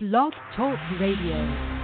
Blog Talk Radio.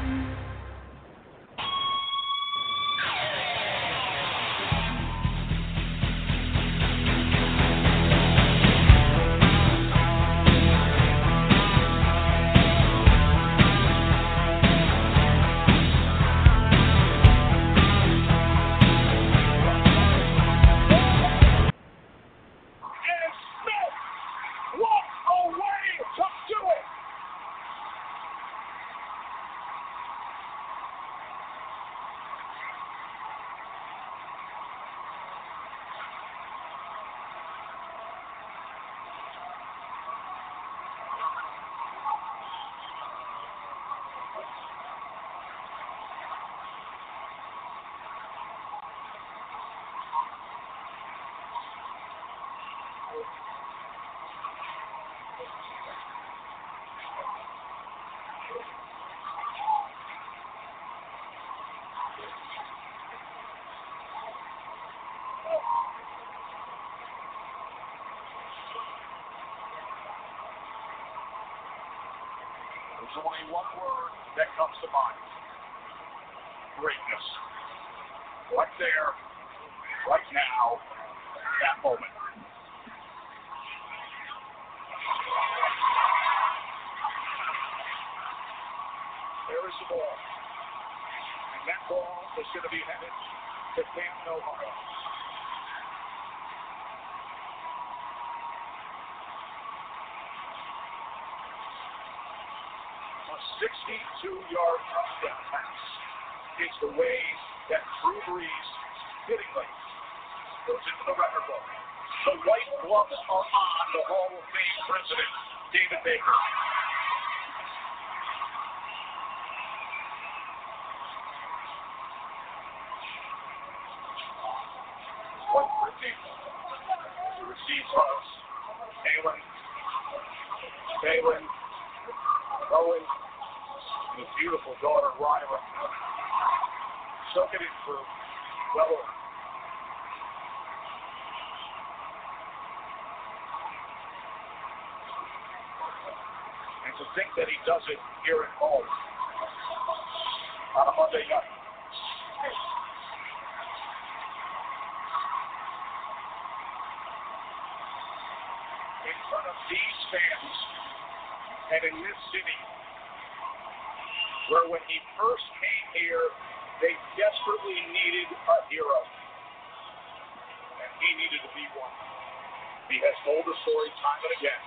Ball. And that ball is going to be headed to Canton, Ohio. A 62-yard touchdown pass is the way that Drew Brees fittingly goes into the record book. The white gloves are on the Hall of Fame president, David Baker. One fifteen. To receive us. Baylen. Palin. Owen. And his beautiful daughter, Rylen. Soak it in for well And to think that he does it here at home on a Monday night. In front of these fans and in this city, where when he first came here, they desperately needed a hero. And he needed to be one. He has told the story time and again,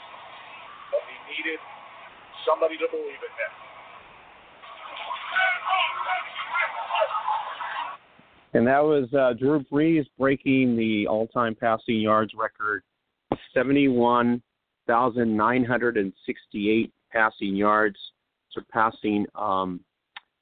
but he needed somebody to believe in. And that was uh, Drew Brees breaking the all-time passing yards record, 71,968 passing yards, surpassing um,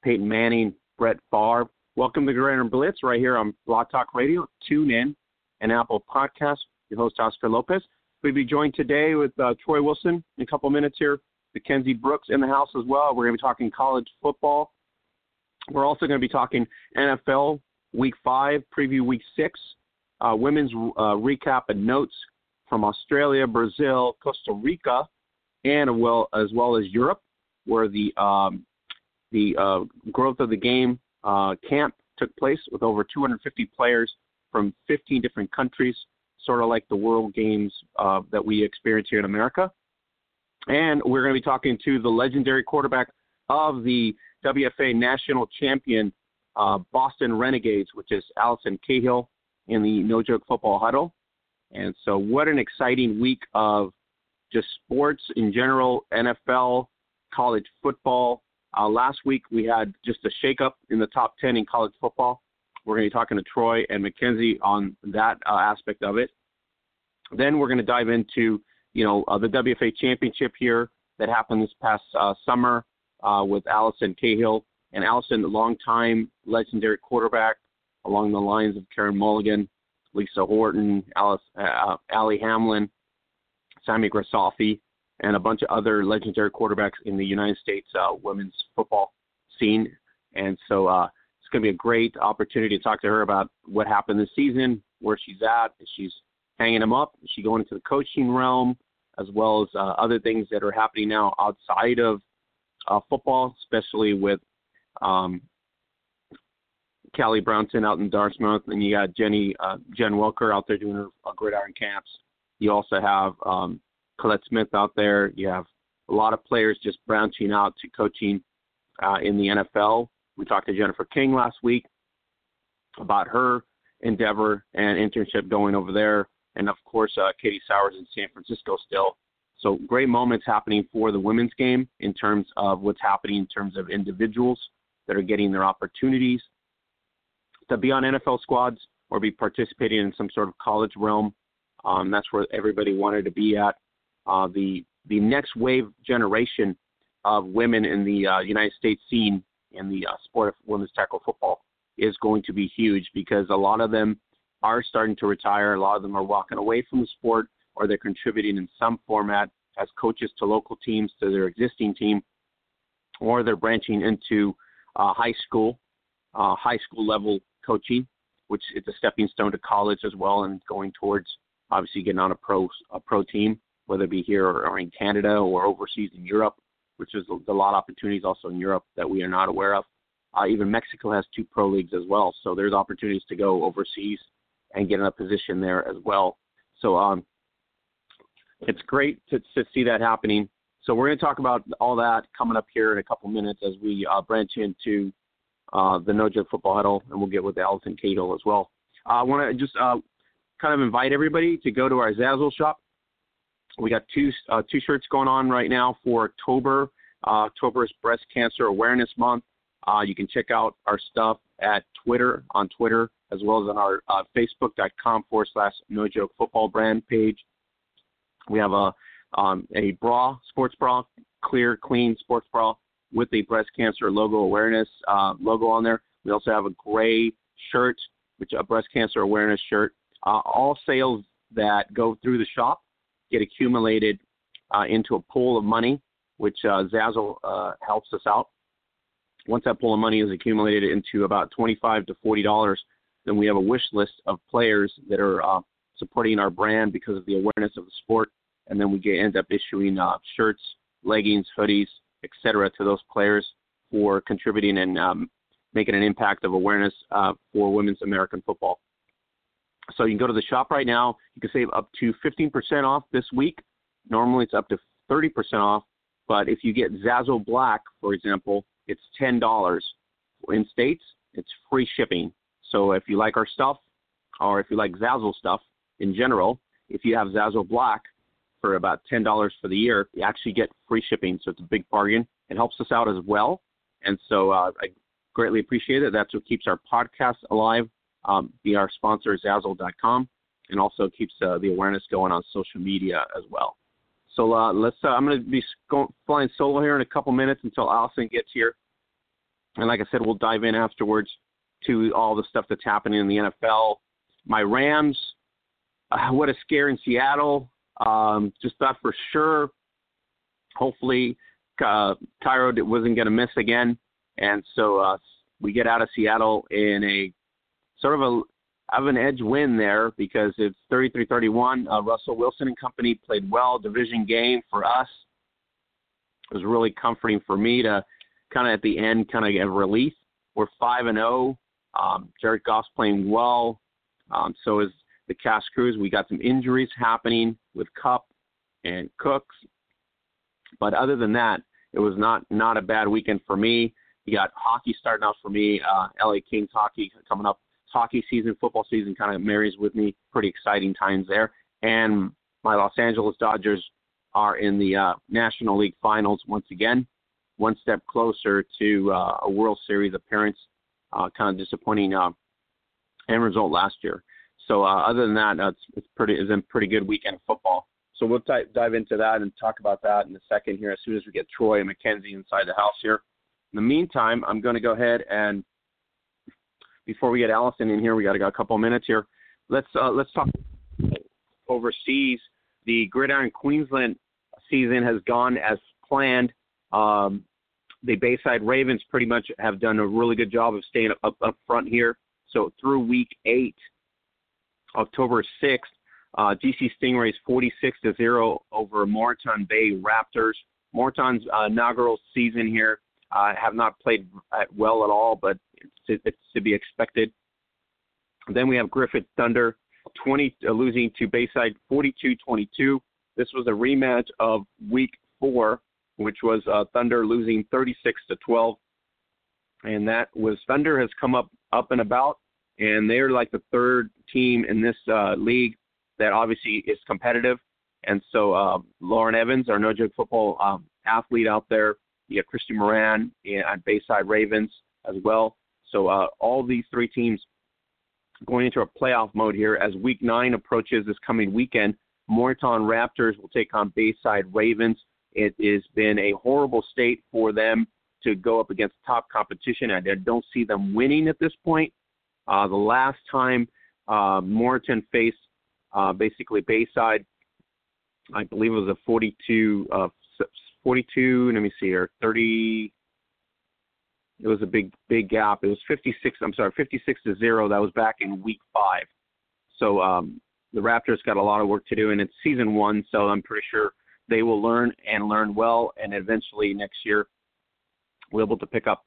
Peyton Manning, Brett Favre. Welcome to Gridiron and Blitz right here on Blog Talk Radio. Tune in and Apple Podcast. Your host Oscar Lopez. We'll be joined today with uh, Troy Wilson in a couple minutes here. Mackenzie Brooks in the house as well. We're going to be talking college football. We're also going to be talking NFL Week Five, preview Week Six, uh, women's uh, recap and notes from Australia, Brazil, Costa Rica, and well as well as Europe, where the um, the uh, growth of the game uh, camp took place with over 250 players from 15 different countries, sort of like the World Games uh, that we experience here in America. And we're going to be talking to the legendary quarterback of the WFA national champion uh, Boston Renegades, which is Allison Cahill in the No Joke Football Huddle. And so, what an exciting week of just sports in general, NFL, college football. Uh, last week we had just a shakeup in the top 10 in college football. We're going to be talking to Troy and Mackenzie on that uh, aspect of it. Then we're going to dive into, you know, uh, the WFA championship here that happened this past uh, summer uh, with Allison Cahill. And Allison, a longtime legendary quarterback along the lines of Karen Mulligan, Lisa Horton, Alice, uh, Allie Hamlin, Sami Grisafi, and a bunch of other legendary quarterbacks in the United States uh, women's football scene. And so uh, it's going to be a great opportunity to talk to her about what happened this season, where she's at, if she's hanging them up, is she going into the coaching realm, as well as uh, other things that are happening now outside of uh, football, especially with um, Callie Brownson out in Dartmouth, and you got Jenny uh, Jen Welter out there doing a, a gridiron camps. You also have um, Colette Smith out there. You have a lot of players just branching out to coaching uh, in the NFL. We talked to Jennifer King last week about her endeavor and internship going over there, and of course uh, Katie Sowers in San Francisco still. So great moments happening for the women's game in terms of what's happening in terms of individuals that are getting their opportunities to be on NFL squads or be participating in some sort of college realm. Um, that's where everybody wanted to be at. Uh, the the next wave generation of women in the uh, United States scene in the uh, sport of women's tackle football is going to be huge because a lot of them are starting to retire. A lot of them are walking away from the sport or they're contributing in some format as coaches to local teams, to their existing team, or they're branching into uh, high school, uh, high school level coaching, which is a stepping stone to college as well, and going towards obviously getting on a pro a pro team, whether it be here or, or in Canada or overseas in Europe, which is a, a lot of opportunities also in Europe that we are not aware of. Uh, even Mexico has two pro leagues as well, so there's opportunities to go overseas and get in a position there as well. So um, it's great to, to see that happening. So we're going to talk about all that coming up here in a couple minutes as we uh, branch into uh, the No Joke Football Huddle, and we'll get with Allison Cahill as well. I want to just uh, kind of invite everybody to go to our Zazzle shop. We got two uh, two shirts going on right now for October. Uh, October is Breast Cancer Awareness Month. Uh, you can check out our stuff at Twitter on Twitter as well as on our uh, Facebook.com forward slash No Joke Football brand page. We have a um, a bra, sports bra, clear, clean sports bra with a breast cancer logo awareness uh, logo on there. We also have a gray shirt, which a breast cancer awareness shirt. Uh, all sales that go through the shop get accumulated uh, into a pool of money, which uh, Zazzle uh, helps us out. Once that pool of money is accumulated into about 25 to 40 dollars, then we have a wish list of players that are uh, supporting our brand because of the awareness of the sport, and then we get, end up issuing uh, shirts, leggings, hoodies, etc. to those players for contributing and um, making an impact of awareness uh, for women's American football. So you can go to the shop right now. You can save up to 15% off this week. Normally it's up to 30% off, but if you get Zazzle Black, for example, it's $10. In states, it's free shipping. So if you like our stuff, or if you like Zazzle stuff in general, if you have Zazzle Black, for about ten dollars for the year, you actually get free shipping. So it's a big bargain. It helps us out as well, and so uh, I greatly appreciate it. That's what keeps our podcast alive. Um, be our sponsor Zazzle.com, and also keeps uh, the awareness going on social media as well. So uh, let's. Uh, I'm going to be going, flying solo here in a couple minutes until Allison gets here, and like I said, we'll dive in afterwards to all the stuff that's happening in the NFL. My Rams, uh, what a scare in Seattle. Um, just thought for sure, hopefully, uh, Tyrod wasn't going to miss again, and so uh, we get out of Seattle in a sort of a of an edge win there because it's 33-31. Uh, Russell Wilson and company played well. Division game for us. It was really comforting for me to kind of at the end kind of get relief. We're five and zero. Um, Jared Goff's playing well. Um, so is the Cast Crews. We got some injuries happening with Kupp and Cooks, but other than that, it was not not a bad weekend for me. You got hockey starting out for me. Uh, LA Kings hockey coming up. Hockey season, football season kind of marries with me. Pretty exciting times there. And my Los Angeles Dodgers are in the uh, National League Finals once again, one step closer to uh, a World Series appearance. Uh, kind of disappointing uh, end result last year. So uh, other than that, uh, it's, it's pretty it's a pretty good weekend of football. So we'll t- dive into that and talk about that in a second here as soon as we get Troy and Mackenzie inside the house here. In the meantime, I'm going to go ahead and before we get Allison in here, we got got a couple minutes here. Let's uh, let's talk overseas. The Gridiron Queensland season has gone as planned. Um, the Bayside Ravens pretty much have done a really good job of staying up, up front here. So through week eight, October 6th, uh, GC Stingrays 46 to 0 over Moreton Bay Raptors. Moreton's uh, inaugural season here uh, have not played well at all, but it's, it's to be expected. Then we have Griffith Thunder 20 uh, losing to Bayside 42-22. This was a rematch of Week Four, which was uh, Thunder losing 36 to 12, and that was Thunder has come up up and about, and they're like the third team in this uh, league that obviously is competitive. And so uh, Lauren Evans, our No Joke Football um, athlete out there, you have Christy Moran at Bayside Ravens as well. So uh, all these three teams going into a playoff mode here as Week Nine approaches this coming weekend. Moreton Raptors will take on Bayside Ravens. It has been a horrible state for them to go up against top competition. I don't see them winning at this point. Uh, the last time uh, Moreton faced uh, basically Bayside, I believe it was a 42, uh, 42. Let me see here, 30. It was a big, big gap. It was 56. I'm sorry, 56 to zero. That was back in week five. So um, the Raptors got a lot of work to do, and it's season one. So I'm pretty sure they will learn and learn well, and eventually next year we're able to pick up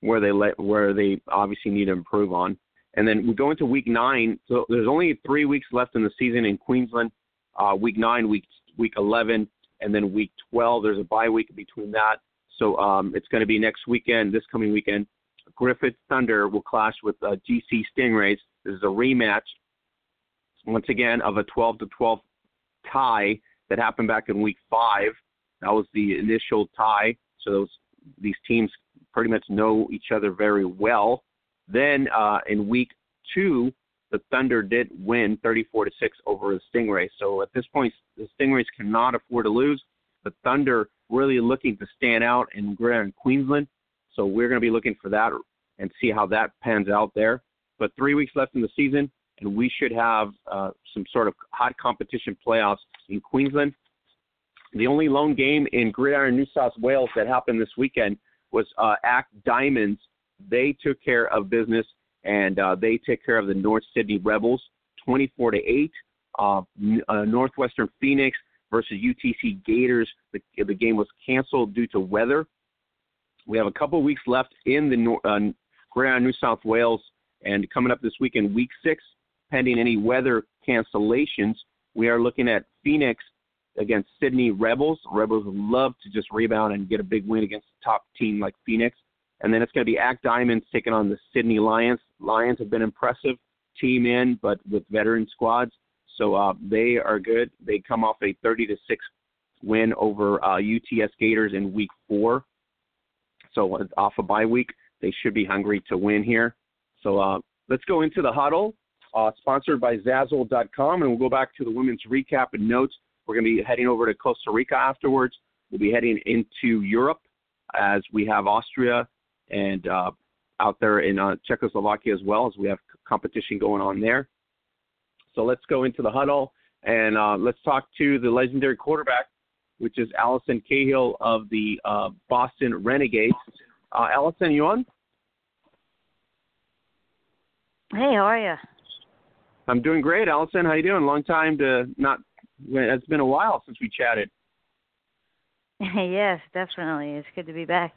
where they let where they obviously need to improve on. And then we go into week nine. So there's only three weeks left in the season in Queensland. Uh, week nine, week week 11, and then week 12. There's a bye week between that. So um, it's going to be next weekend, this coming weekend. Griffith Thunder will clash with uh, GC Stingrays. This is a rematch, once again, of a 12 to 12 tie that happened back in week five. That was the initial tie. So those these teams pretty much know each other very well. Then uh, in week two, the Thunder did win 34 to six over the Stingrays. So at this point, the Stingrays cannot afford to lose. The Thunder really looking to stand out in Grand Queensland. So we're going to be looking for that and see how that pans out there. But three weeks left in the season, and we should have uh, some sort of hot competition playoffs in Queensland. The only lone game in Gridiron New South Wales that happened this weekend was uh, Act Diamonds. They took care of business and uh, they took care of the North Sydney Rebels, 24 to eight. Uh, uh, Northwestern Phoenix versus UTS Gators. The, the game was canceled due to weather. We have a couple of weeks left in the uh, Grand New South Wales, and coming up this weekend, week six, pending any weather cancellations, we are looking at Phoenix against Sydney Rebels. Rebels love to just rebound and get a big win against a top team like Phoenix. And then it's going to be Act Diamonds taking on the Sydney Lions. Lions have been impressive team in, but with veteran squads. So uh, they are good. They come off a 30 to six win over uh, UTS Gators in week four. So uh, off a bye week, they should be hungry to win here. So uh, let's go into the huddle, uh, sponsored by Zazzle.com, and we'll go back to the women's recap and notes. We're going to be heading over to Costa Rica afterwards. We'll be heading into Europe as we have Austria and uh, out there in uh, Czechoslovakia as well as we have competition going on there. So let's go into the huddle and uh, let's talk to the legendary quarterback, which is Allison Cahill of the uh, Boston Renegades. Uh, Allison, you on? Hey, how are you? I'm doing great, Allison. How you doing? Long time to not. It's been a while since we chatted. yes, definitely. It's good to be back.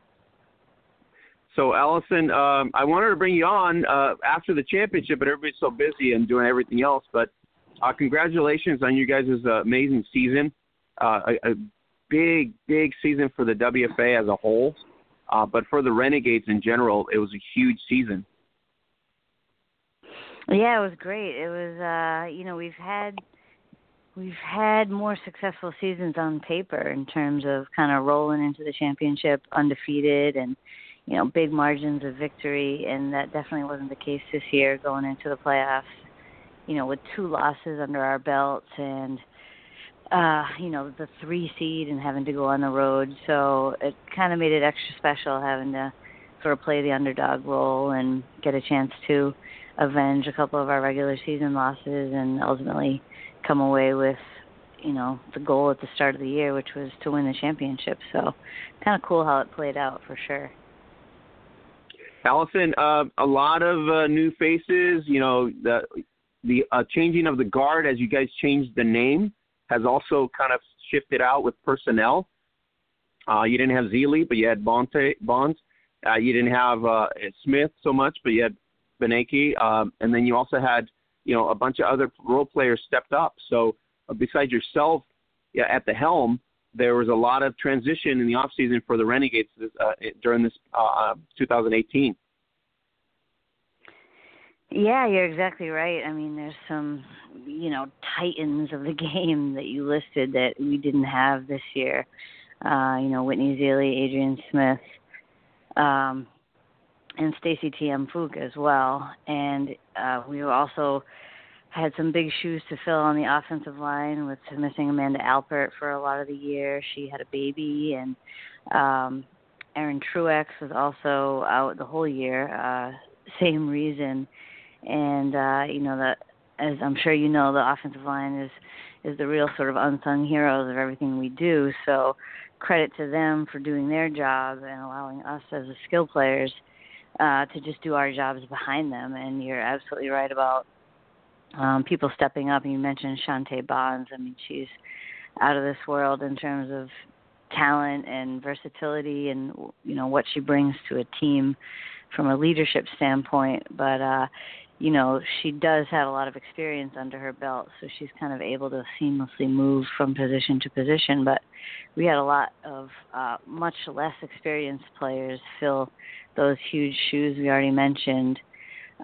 So, Allison, um, I wanted to bring you on uh, after the championship, but everybody's so busy and doing everything else. But uh, congratulations on you guys' uh, amazing season. Uh, a, a big, big season for the WFA as a whole. Uh, but for the Renegades in general, it was a huge season. Yeah, it was great. It was, uh, you know, we've had we've had more successful seasons on paper in terms of kind of rolling into the championship undefeated and you know, big margins of victory, and that definitely wasn't the case this year going into the playoffs. You know, with two losses under our belts and uh, you know, the three seed and having to go on the road. So it kind of made it extra special having to sort of play the underdog role and get a chance to avenge a couple of our regular season losses and ultimately come away with you know the goal at the start of the year which was to win the championship so kind of cool how it played out for sure Allison, uh, a lot of uh, new faces. You know, the the uh, changing of the guard as you guys changed the name has also kind of shifted out with personnel. Uh, you didn't have Zelee, but you had Bonte, Bonds. Uh, you didn't have uh, Smith so much, but you had Beinecke, um, and then you also had you know a bunch of other role players stepped up. So uh, besides yourself yeah, at the helm, there was a lot of transition in the off season for the Renegades this, uh, during this uh, 2018. Yeah, you're exactly right. I mean, there's some, you know, titans of the game that you listed that we didn't have this year. Uh, you know, Whitney Zelee, Adrian Smith, um, and Stacy Tiamphuk as well. And uh, we also had some big shoes to fill on the offensive line with missing Amanda Alpert for a lot of the year. She had a baby, and um, Erin Truex was also out the whole year. Uh, same reason, and uh, you know as I'm sure you know, the offensive line is is the real sort of unsung heroes of everything we do. So credit to them for doing their job and allowing us as the skill players uh, to just do our jobs behind them. And you're absolutely right about um, people stepping up. You mentioned Shantae Bonds. I mean, she's out of this world in terms of talent and versatility, and you know what she brings to a team from a leadership standpoint. But uh, you know, she does have a lot of experience under her belt, so she's kind of able to seamlessly move from position to position. But we had a lot of uh, much less experienced players fill those huge shoes we already mentioned.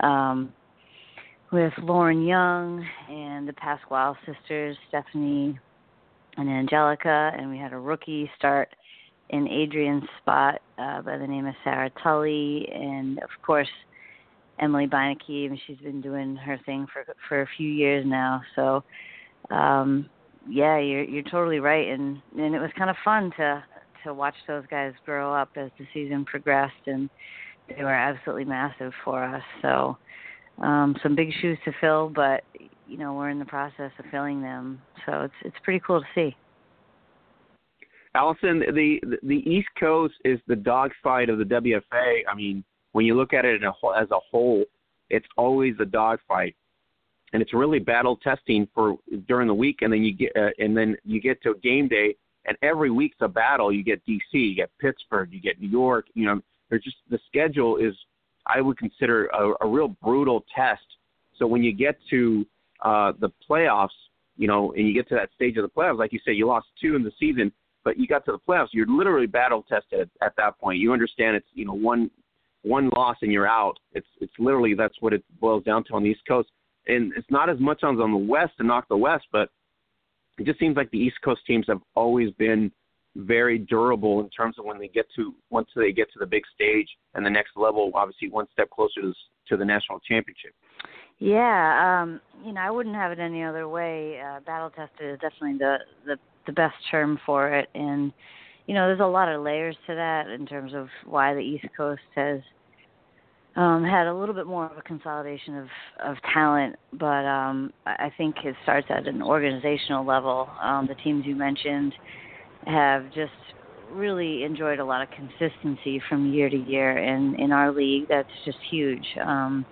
Um, with Lauren Young and the Pasquale sisters, Stephanie and Angelica, and we had a rookie start in Adrian's spot uh, by the name of Sarah Tully, and of course Emily Beinecke, and she's been doing her thing for for a few years now. So, um, yeah, you're you're totally right, and and it was kind of fun to to watch those guys grow up as the season progressed, and they were absolutely massive for us. So, um, some big shoes to fill, but you know we're in the process of filling them. So it's it's pretty cool to see. Allison, the the East Coast is the dogfight of the WFA. I mean, when you look at it a, as a whole, it's always a dogfight, and it's really battle testing for during the week, and then you get uh, and then you get to game day, and every week's a battle. You get DC, you get Pittsburgh, you get New York. You know, there's just the schedule is I would consider a, a real brutal test. So when you get to uh, the playoffs, you know, and you get to that stage of the playoffs, like you said, you lost two in the season, but you got to the playoffs. You're literally battle tested at, at that point. You understand it's you know one one loss and you're out. It's it's literally that's what it boils down to on the East Coast, and it's not as much on the West to knock the West, but it just seems like the East Coast teams have always been very durable in terms of when they get to once they get to the big stage and the next level, obviously one step closer to, to the national championship. Yeah, um, you know, I wouldn't have it any other way. Uh, battle tested is definitely the, the the best term for it, and you know, there's a lot of layers to that in terms of why the East Coast has um, had a little bit more of a consolidation of of talent, but um, I think it starts at an organizational level. Um, the teams you mentioned have just really enjoyed a lot of consistency from year to year, and in our league, that's just huge. Um,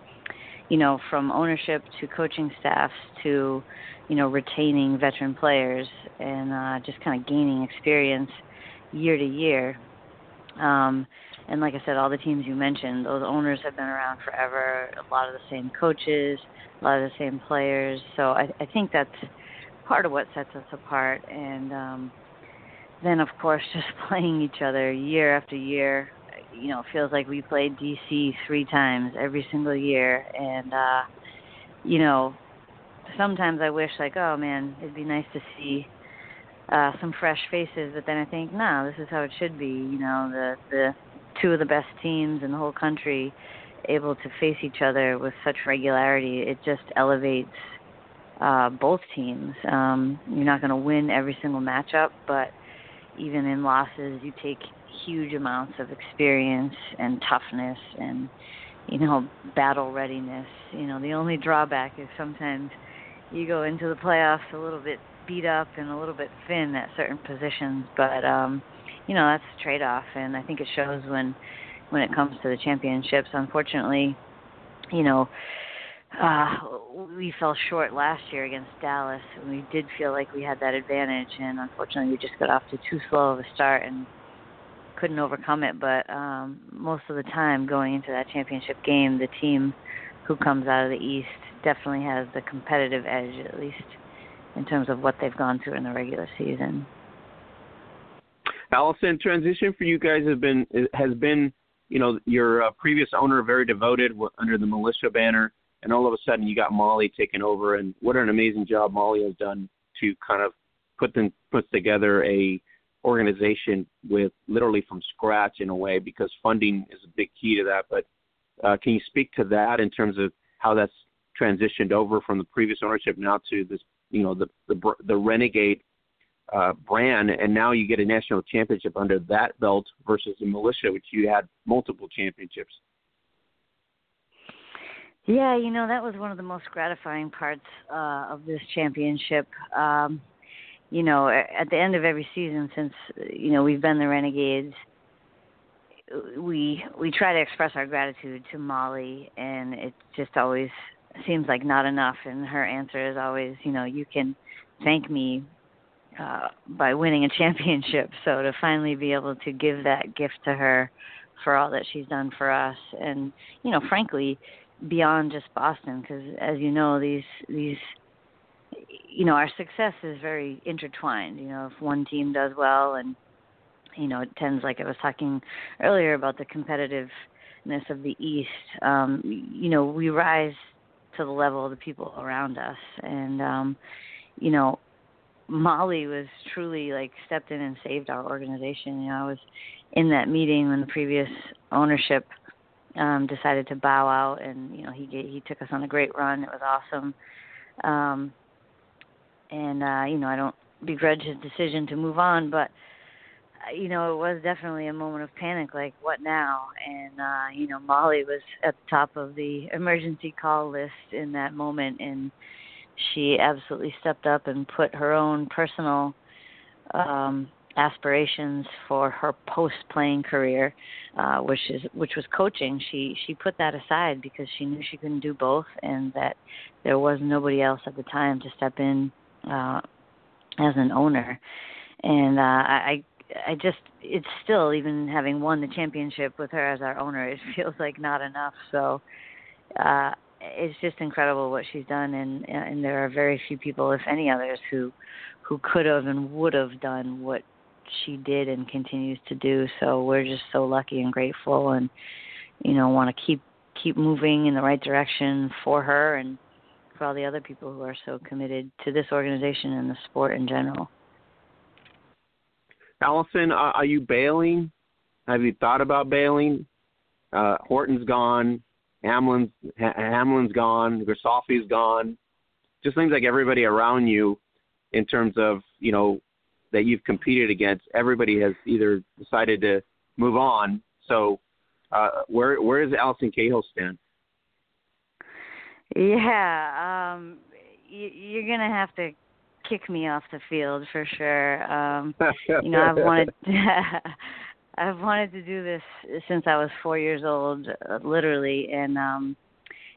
you know, from ownership to coaching staffs to, you know, retaining veteran players and uh, just kind of gaining experience year to year. Um, and like I said, all the teams you mentioned, those owners have been around forever. A lot of the same coaches, a lot of the same players. So I, I think that's part of what sets us apart. And um, then, of course, just playing each other year after year. You know, feels like we played DC three times every single year, and uh, you know, sometimes I wish like, oh man, it'd be nice to see uh, some fresh faces. But then I think, no, this is how it should be. You know, the the two of the best teams in the whole country able to face each other with such regularity. It just elevates uh, both teams. Um, you're not going to win every single matchup, but even in losses, you take huge amounts of experience and toughness and you know battle readiness. You know, the only drawback is sometimes you go into the playoffs a little bit beat up and a little bit thin at certain positions, but um, you know that's a trade-off, and I think it shows when when it comes to the championships. Unfortunately, you know, uh, we fell short last year against Dallas, and we did feel like we had that advantage, and unfortunately, we just got off to too slow of a start, and couldn't overcome it. But um, most of the time, going into that championship game, the team who comes out of the East definitely has the competitive edge, at least in terms of what they've gone through in the regular season. Allison, transition for you guys has been has been, you know, your uh, previous owner very devoted under the militia banner, and all of a sudden you got Molly taking over, and what an amazing job Molly has done to kind of put them puts together a organization with literally from scratch in a way because funding is a big key to that. But uh, can you speak to that in terms of how that's transitioned over from the previous ownership now to this, you know, the the, the Renegade uh, brand, and now you get a national championship under that belt versus the militia, which you had multiple championships. Yeah, you know that was one of the most gratifying parts uh, of this championship. Um, you know, at the end of every season, since you know we've been the Renegades, we we try to express our gratitude to Molly, and it just always seems like not enough. And her answer is always, you know, you can thank me uh, by winning a championship. So to finally be able to give that gift to her for all that she's done for us, and you know, frankly, beyond just Boston, because as you know, these these you know our success is very intertwined. You know, if one team does well, and you know, it tends like I was talking earlier about the competitiveness of the East. Um, you know, we rise to the level of the people around us, and um, you know, Molly was truly like stepped in and saved our organization. You know, I was in that meeting when the previous ownership um decided to bow out and you know he he took us on a great run. It was awesome. Um and uh you know I don't begrudge his decision to move on but you know it was definitely a moment of panic like what now? And uh you know Molly was at the top of the emergency call list in that moment and she absolutely stepped up and put her own personal um aspirations for her post playing career uh which is which was coaching. She she put that aside because she knew she couldn't do both and that there was nobody else at the time to step in uh as an owner. And uh i i just it's still even having won the championship with her as our owner it feels like not enough so uh it's just incredible what she's done and and there are very few people if any others who who could have and would have done what she did and continues to do. So we're just so lucky and grateful, and you know want to keep keep moving in the right direction for her and for all the other people who are so committed to this organization and the sport in general. Allison, are you bailing? Have you thought about bailing? Uh, Horton's gone, Hamlin's Hamlin's gone, Grisafi's gone. Just seems like everybody around you, in terms of you know that you've competed against, everybody has either decided to move on. So, uh, where where does Allison Cahill stand? Yeah, um, you, you're gonna have to kick me off the field for sure. Um, you know, I've wanted I've wanted to do this since I was four years old, uh, literally, and um,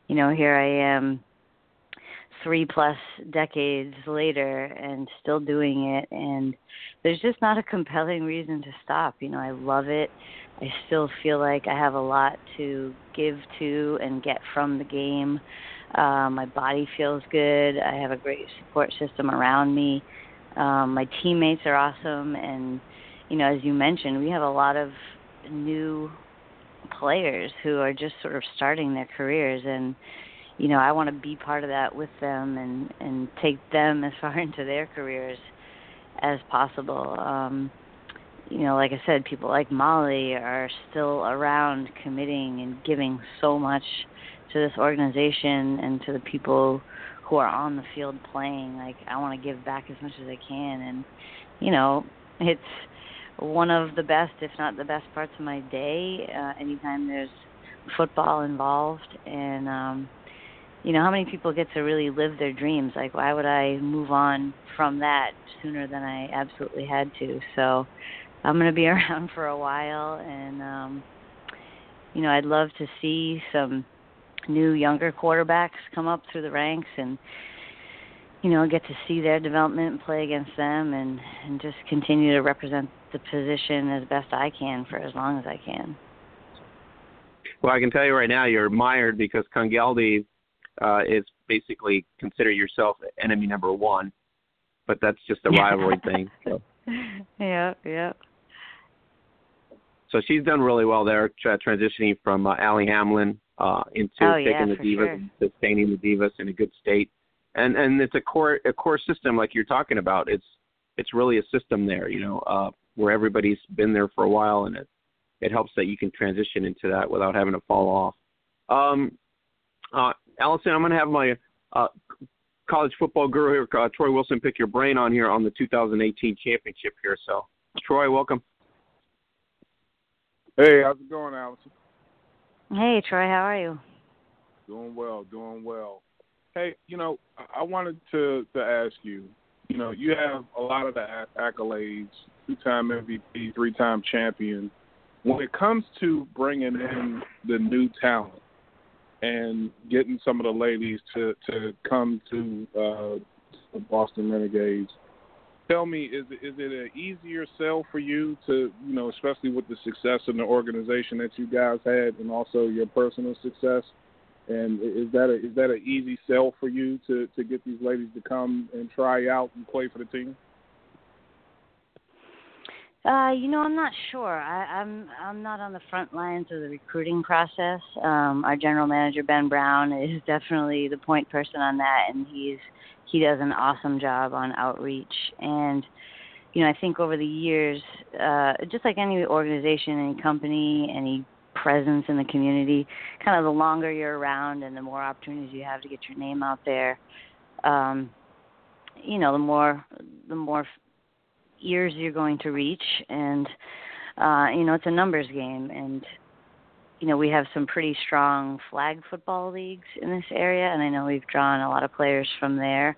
you know, here I am three plus decades later and still doing it and there's just not a compelling reason to stop. You know i love it. I still feel like i have a lot to give to and get from the game um my body feels good. I have a great support system around me. Um my teammates are awesome. And you know as you mentioned we have a lot of new players who are just sort of starting their careers. And you know, I want to be part of that with them and and take them as far into their careers as possible. Um, you know, like I said, people like Molly are still around committing and giving so much to this organization and to the people who are on the field playing. Like I want to give back as much as I can. And you know, it's one of the best, if not the best parts of my day, uh anytime there's football involved. And um you know how many people get to really live their dreams? Like why would i move on from that sooner than i absolutely had to? So i'm going to be around for a while. And um you know i'd love to see some new younger quarterbacks come up through the ranks and you know, get to see their development and play against them and and just continue to represent the position as best I can for as long as I can. Well, I can tell you right now, you're admired because Congelde uh, is basically consider yourself enemy number one, but that's just a rivalry thing. So. Yeah, yeah. So she's done really well there, tra- transitioning from uh, Allie Hamlin uh, into oh, taking yeah, the Divas sure. and sustaining the Divas in a good state. And and it's a core a core system like you're talking about. It's it's really a system there, you know, uh, where everybody's been there for a while, and it it helps that you can transition into that without having to fall off. Um, uh, Allison, I'm going to have my uh, college football guru here, uh, Troy Wilson, pick your brain on here on the 2018 championship here. So, Troy, welcome. Hey, how's it going, Allison? Hey, Troy, how are you? Doing well, doing well. Hey, you know, I- wanted to to ask you. You know, you have a lot of the accolades, two-time MVP, three-time champion. When it comes to bringing in the new talent and getting some of the ladies to to come to uh, the Boston Renegades, tell me, is is it an easier sell for you to, you know, especially with the success in the organization that you guys had, and also your personal success? And is that a is that an easy sell for you to to get these ladies to come and try out and play for the team? Uh, you know, I'm not sure. I, I'm I'm not on the front lines of the recruiting process. Um, our general manager Ben Brown is definitely the point person on that, and he's he does an awesome job on outreach. And you know, I think over the years, uh, just like any organization, any company, any presence in the community, kind of the longer you're around and the more opportunities you have to get your name out there, um, you know, the more the more ears you're going to reach and uh you know it's a numbers game and you know we have some pretty strong flag football leagues in this area and I know we've drawn a lot of players from there.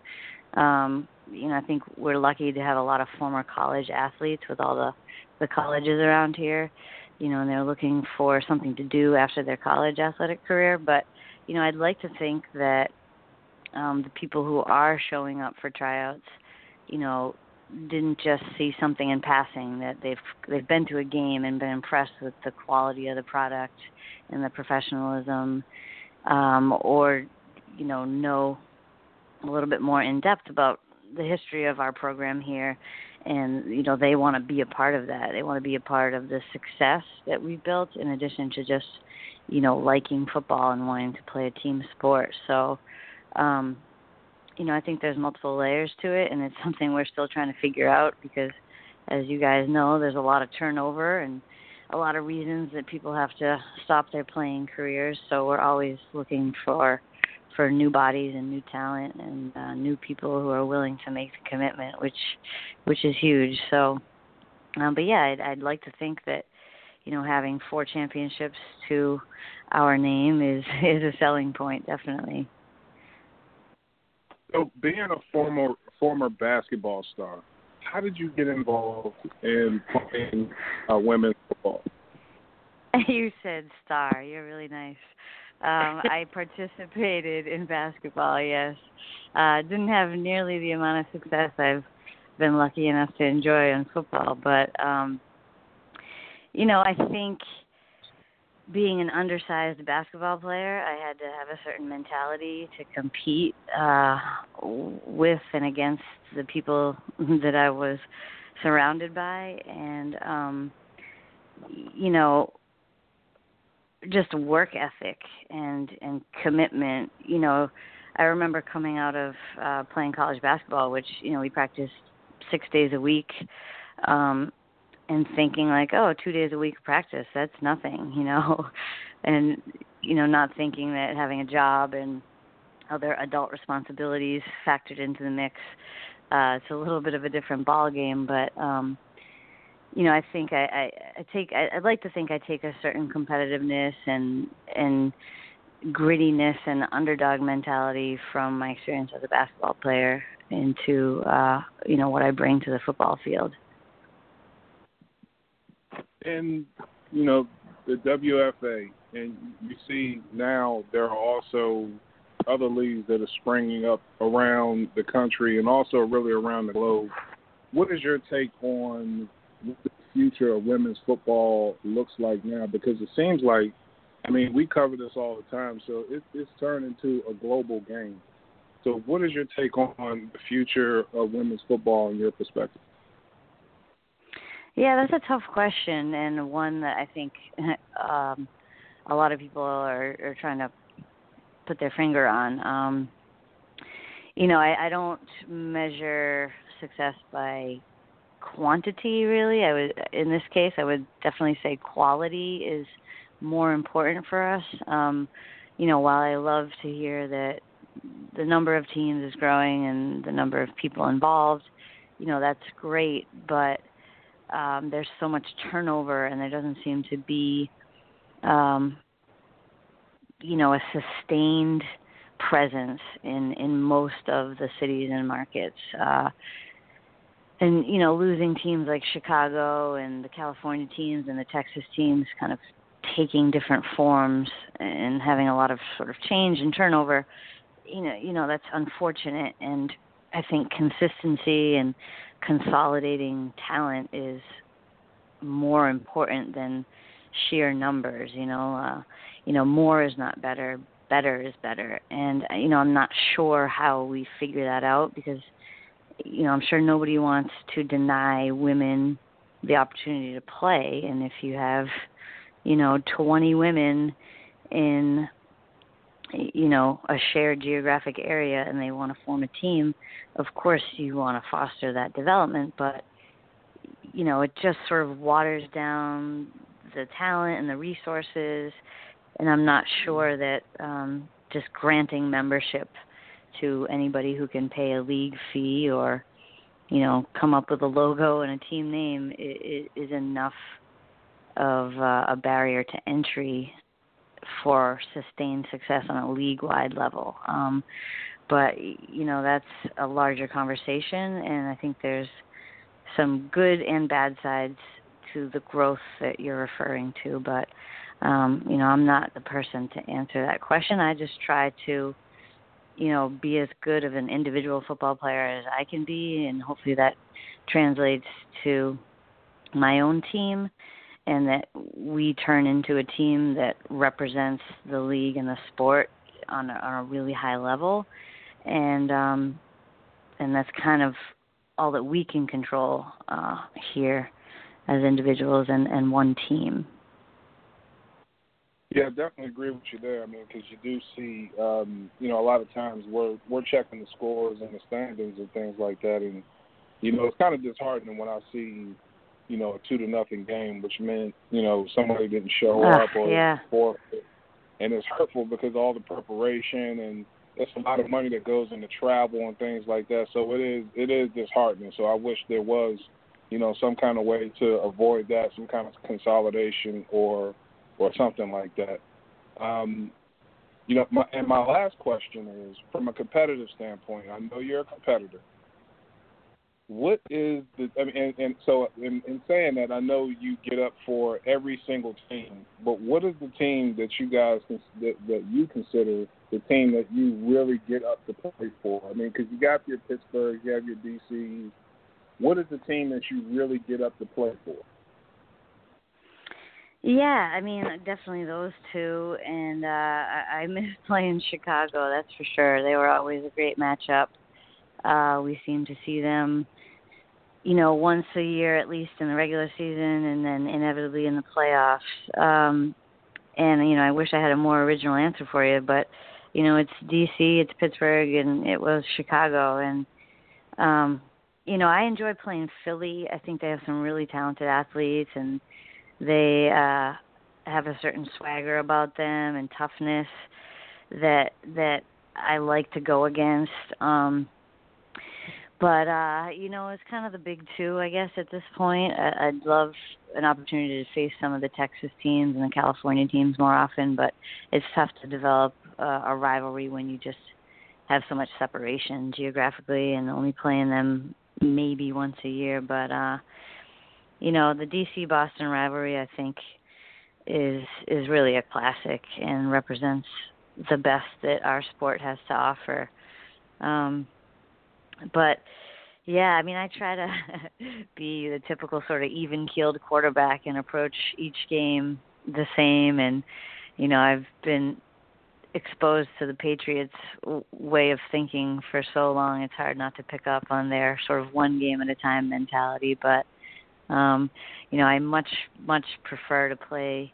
Um you know I think we're lucky to have a lot of former college athletes with all the the colleges around here you know and they're looking for something to do after their college athletic career. But you know I'd like to think that um the people who are showing up for tryouts you know didn't just see something in passing that they've they've been to a game and been impressed with the quality of the product and the professionalism um or you know know a little bit more in depth about the history of our program here. And you know they want to be a part of that. They want to be a part of the success that we've built in addition to just you know liking football and wanting to play a team sport. So um you know, I think there's multiple layers to it, and it's something we're still trying to figure out because, as you guys know, there's a lot of turnover and a lot of reasons that people have to stop their playing careers. So we're always looking for for new bodies and new talent and uh, new people who are willing to make the commitment, which which is huge. So, um, but yeah, I'd, I'd like to think that you know having four championships to our name is is a selling point, definitely. So, being a former former basketball star, how did you get involved in playing uh, women's football? You said star. You're really nice. Um, I participated in basketball. Yes, uh, didn't have nearly the amount of success I've been lucky enough to enjoy in football, but um, you know, I think being an undersized basketball player, I had to have a certain mentality to compete uh, with and against the people that I was surrounded by, and um, you know, just work ethic and and commitment. You know, I remember coming out of uh, playing college basketball, which you know we practiced six days a week. Um, and thinking like, oh, two days a week practice, that's nothing, you know, and you know, not thinking that having a job and other adult responsibilities factored into the mix. Uh, it's a little bit of a different ball game, but um, you know, I think I, I, I take I, I'd like to think I take a certain competitiveness and and grittiness and underdog mentality from my experience as a basketball player into uh, you know what I bring to the football field. And you know the WFA, and you see now there are also other leagues that are springing up around the country and also really around the globe. What is your take on what the future of women's football looks like now? Because it seems like, I mean, we cover this all the time, so it, it's turned into a global game. So, what is your take on the future of women's football in your perspective? Yeah, that's a tough question and one that I think um, a lot of people are, are trying to put their finger on. Um, you know, I, I don't measure success by quantity really. I would in this case I would definitely say quality is more important for us. Um, you know, while I love to hear that the number of teams is growing and the number of people involved, you know, that's great, but um, there's so much turnover and there doesn't seem to be um, you know a sustained presence in in most of the cities and markets. Uh and you know losing teams like Chicago and the California teams and the Texas teams kind of taking different forms and having a lot of sort of change and turnover you know you know that's unfortunate. And I think consistency and consolidating talent is more important than sheer numbers you know uh you know more is not better better is better. And you know i'm not sure how we figure that out because you know i'm sure nobody wants to deny women the opportunity to play. And if you have you know 20 women in you know a shared geographic area and they want to form a team of course you want to foster that development but you know it just sort of waters down the talent and the resources and I'm not sure that um, just granting membership to anybody who can pay a league fee or you know come up with a logo and a team name is, enough of uh, a barrier to entry for sustained success on a league wide level. Um, but you know that's a larger conversation, and I think there's some good and bad sides to the growth that you're referring to. But um, you know, I'm not the person to answer that question. I just try to, you know, be as good of an individual football player as I can be, and hopefully that translates to my own team and that we turn into a team that represents the league and the sport on a, on a really high level. And um and that's kind of all that we can control uh here as individuals and and one team. Yeah, I definitely agree with you there. I mean, because you do see, um, you know, a lot of times we're we're checking the scores and the standings and things like that, and you know, it's kind of disheartening when I see, you know, a two to nothing game, which meant you know somebody didn't show uh, up or yeah. forfeit, and it's hurtful because all the preparation and there's a lot of money that goes into travel and things like that. So it is it is disheartening. So I wish there was, you know, some kind of way to avoid that, some kind of consolidation or or something like that. Um, you know, my, and my last question is, from a competitive standpoint, I know you're a competitor. What is the? I mean, and, and so in, in saying that, I know you get up for every single team, but what is the team that you guys that, that you consider the team that you really get up to play for? I mean, because you got your Pittsburgh, you have your DC. What is the team that you really get up to play for? Yeah, I mean, definitely those two, and uh, I, miss playing Chicago. That's for sure. They were always a great matchup. Uh, we seem to see them, you know, once a year at least in the regular season, and then inevitably in the playoffs. Um, and you know, I wish I had a more original answer for you, but you know, it's DC, it's Pittsburgh, and it was Chicago, and um, you know, I enjoy playing Philly. I think they have some really talented athletes and they uh, have a certain swagger about them and toughness that that I like to go against. Um, but uh, you know, it's kind of the big two, I guess, at this point. I, I'd love an opportunity to face some of the Texas teams and the California teams more often, but it's tough to develop uh, a rivalry when you just have so much separation geographically and only playing them maybe once a year. But uh, you know, the DC Boston rivalry I think is is really a classic and represents the best that our sport has to offer. Um, but yeah, I mean, I try to be the typical sort of even-keeled quarterback and approach each game the same. And you know, I've been exposed to the Patriots' way of thinking for so long. It's hard not to pick up on their sort of one game at a time mentality. But um, you know, I much much prefer to play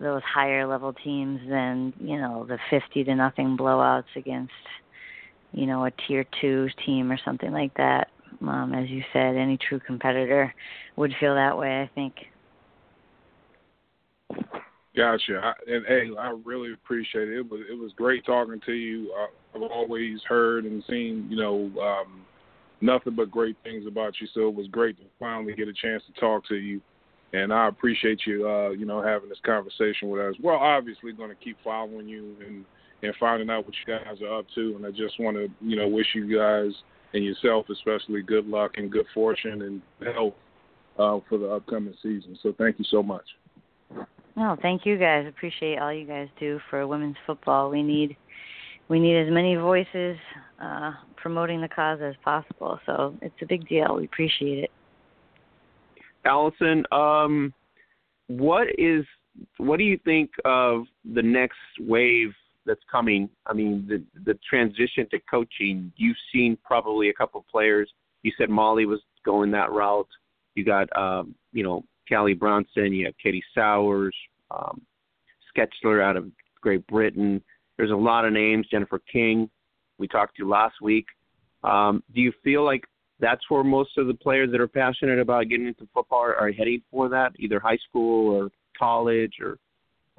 those higher level teams than you know the fifty to nothing blowouts against you know a tier two team or something like that. Um, as you said, any true competitor would feel that way. I think. Gotcha. I, and hey, I really appreciate it. It was it was great talking to you. I, I've always heard and seen, you know, um, nothing but great things about you. So it was great to finally get a chance to talk to you. And I appreciate you, uh, you know, having this conversation with us. We're obviously going to keep following you and and finding out what you guys are up to. And I just want to, you know, wish you guys and yourself especially good luck and good fortune and health uh, for the upcoming season. So thank you so much. No, thank you guys. Appreciate all you guys do for women's football. We need we need as many voices uh, promoting the cause as possible. So it's a big deal. We appreciate it. Allison, um, what is what do you think of the next wave that's coming? I mean, the the transition to coaching. You've seen probably a couple players. You said Molly was going that route. You got um, you know Callie Brownson. You have Katie Sowers, um, Schecter out of Great Britain. There's a lot of names. Jennifer King, we talked to last week. Um, do you feel like that's where most of the players that are passionate about getting into football are, are heading for that, either high school or college or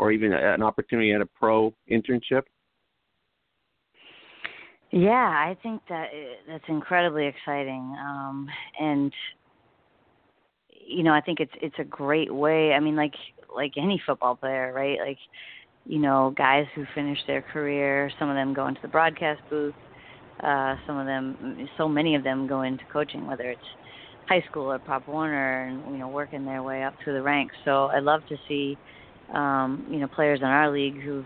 or even an opportunity at a pro internship? Yeah, I think that that's incredibly exciting, um, and you know, I think it's it's a great way. I mean, like like any football player, right? Like, you know, guys who finish their career, some of them go into the broadcast booth, uh, some of them, so many of them go into coaching, whether it's high school or Pop Warner, and you know, working their way up through the ranks. So I love to see, um, you know, players in our league who've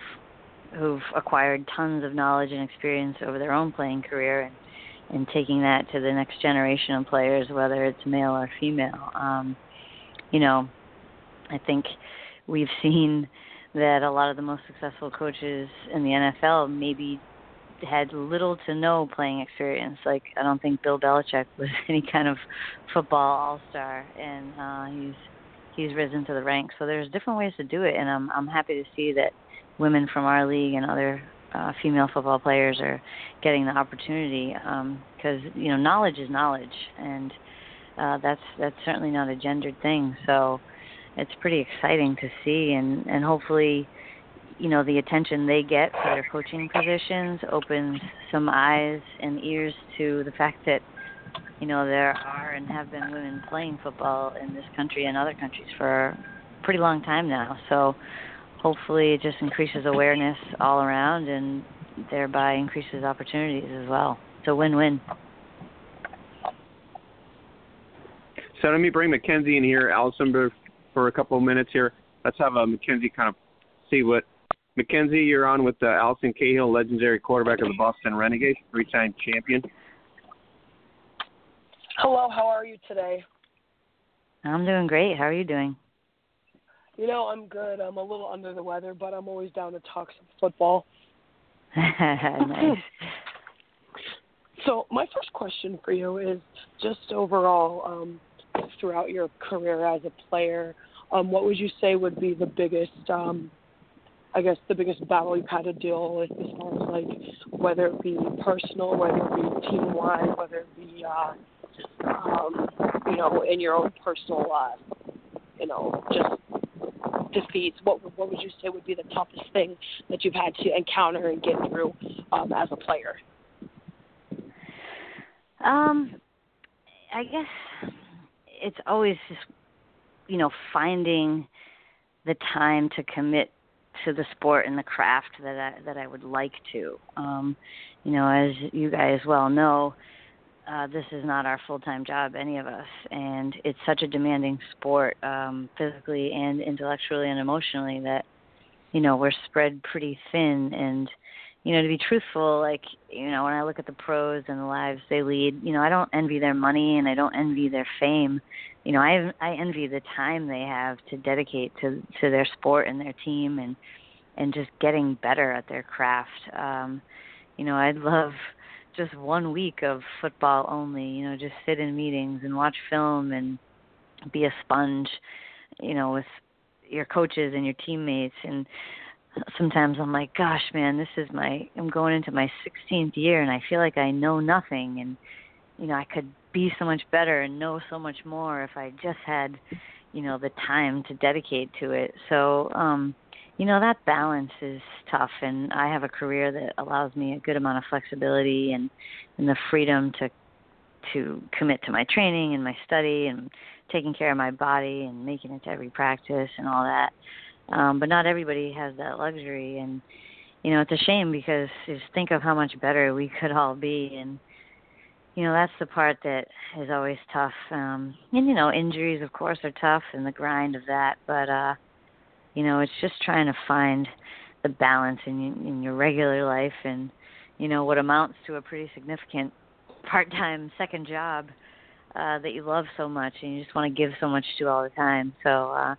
who've acquired tons of knowledge and experience over their own playing career and and taking that to the next generation of players, whether it's male or female. Um, you know, I think we've seen that a lot of the most successful coaches in the NFL maybe had little to no playing experience. Like I don't think Bill Belichick was any kind of football all star, and uh, he's he's risen to the ranks. So there's different ways to do it, and I'm I'm happy to see that women from our league and other uh, female football players are getting the opportunity because um, you know knowledge is knowledge, and uh, that's that's certainly not a gendered thing. So it's pretty exciting to see, and and hopefully, you know, the attention they get for their coaching positions opens some eyes and ears to the fact that you know there are and have been women playing football in this country and other countries for a pretty long time now. So hopefully it just increases awareness all around and thereby increases opportunities as well. It's a win-win. So let me bring Mackenzie in here, Allison, for a couple of minutes here. Let's have a Mackenzie kind of see what Mackenzie, you're on with uh, Allison Cahill, legendary quarterback of the Boston Renegades, three-time champion. Hello, how are you today? I'm doing great. How are you doing? You know, I'm good. I'm a little under the weather, but I'm always down to talk some football. nice. So, my first question for you is just overall, um, throughout your career as a player, um, what would you say would be the biggest, um, I guess, the biggest battle you've had to deal with as far as like whether it be personal, whether it be team wide, whether it be, uh, um, you know, in your own personal, uh, you know, just defeats, what what would you say would be the toughest thing that you've had to encounter and get through um, as a player? Um, I guess it's always just you know finding the time to commit to the sport and the craft that I that I would like to. Um, you know, as you guys well know, uh, this is not our full time job, any of us, and it's such a demanding sport, um, physically and intellectually and emotionally that you know we're spread pretty thin. And you know to be truthful like you know when i look at the pros and the lives they lead you know i don't envy their money and i don't envy their fame. You know i i envy the time they have to dedicate to to their sport and their team and and just getting better at their craft. Um you know i'd love just one week of football only you know just sit in meetings and watch film and be a sponge you know with your coaches and your teammates and sometimes I'm like, gosh, man, this is my I'm going into my 16th year and I feel like I know nothing and you know, I could be so much better and know so much more if I just had, you know, the time to dedicate to it. So, um, you know, that balance is tough and I have a career that allows me a good amount of flexibility and and the freedom to to commit to my training and my study and taking care of my body and making it to every practice and all that. Um but not everybody has that luxury and you know it's a shame because just think of how much better we could all be. And you know that's the part that is always tough. Um and you know injuries of course are tough and the grind of that. But uh you know it's just trying to find the balance in in your regular life and you know what amounts to a pretty significant part-time second job uh that you love so much and you just want to give so much to all the time so uh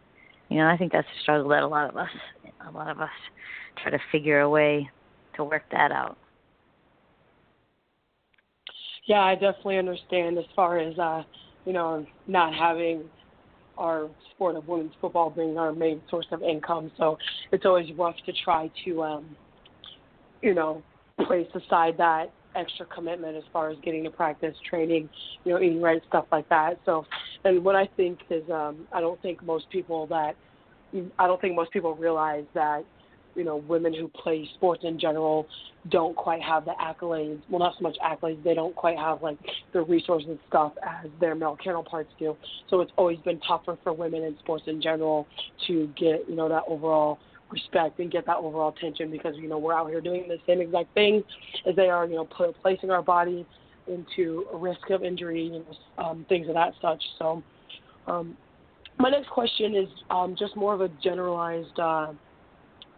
you know, I think that's a struggle that a lot of us, a lot of us, try to figure a way to work that out. Yeah, I definitely understand as far as uh, you know, not having our sport of women's football being our main source of income. So it's always rough to try to um you know, place aside that extra commitment as far as getting to practice, training, you know, eating right, stuff like that. So, and what I think is, um, I don't think most people that, I don't think most people realize that, you know, women who play sports in general don't quite have the accolades. Well, not so much accolades. They don't quite have like the resources and stuff as their male counterparts do. So it's always been tougher for women in sports in general to get, you know, that overall respect and get that overall attention because you know we're out here doing the same exact thing as they are. You know, put, placing our body into a risk of injury, know, um, things of that such. So, um, my next question is um, just more of a generalized, uh,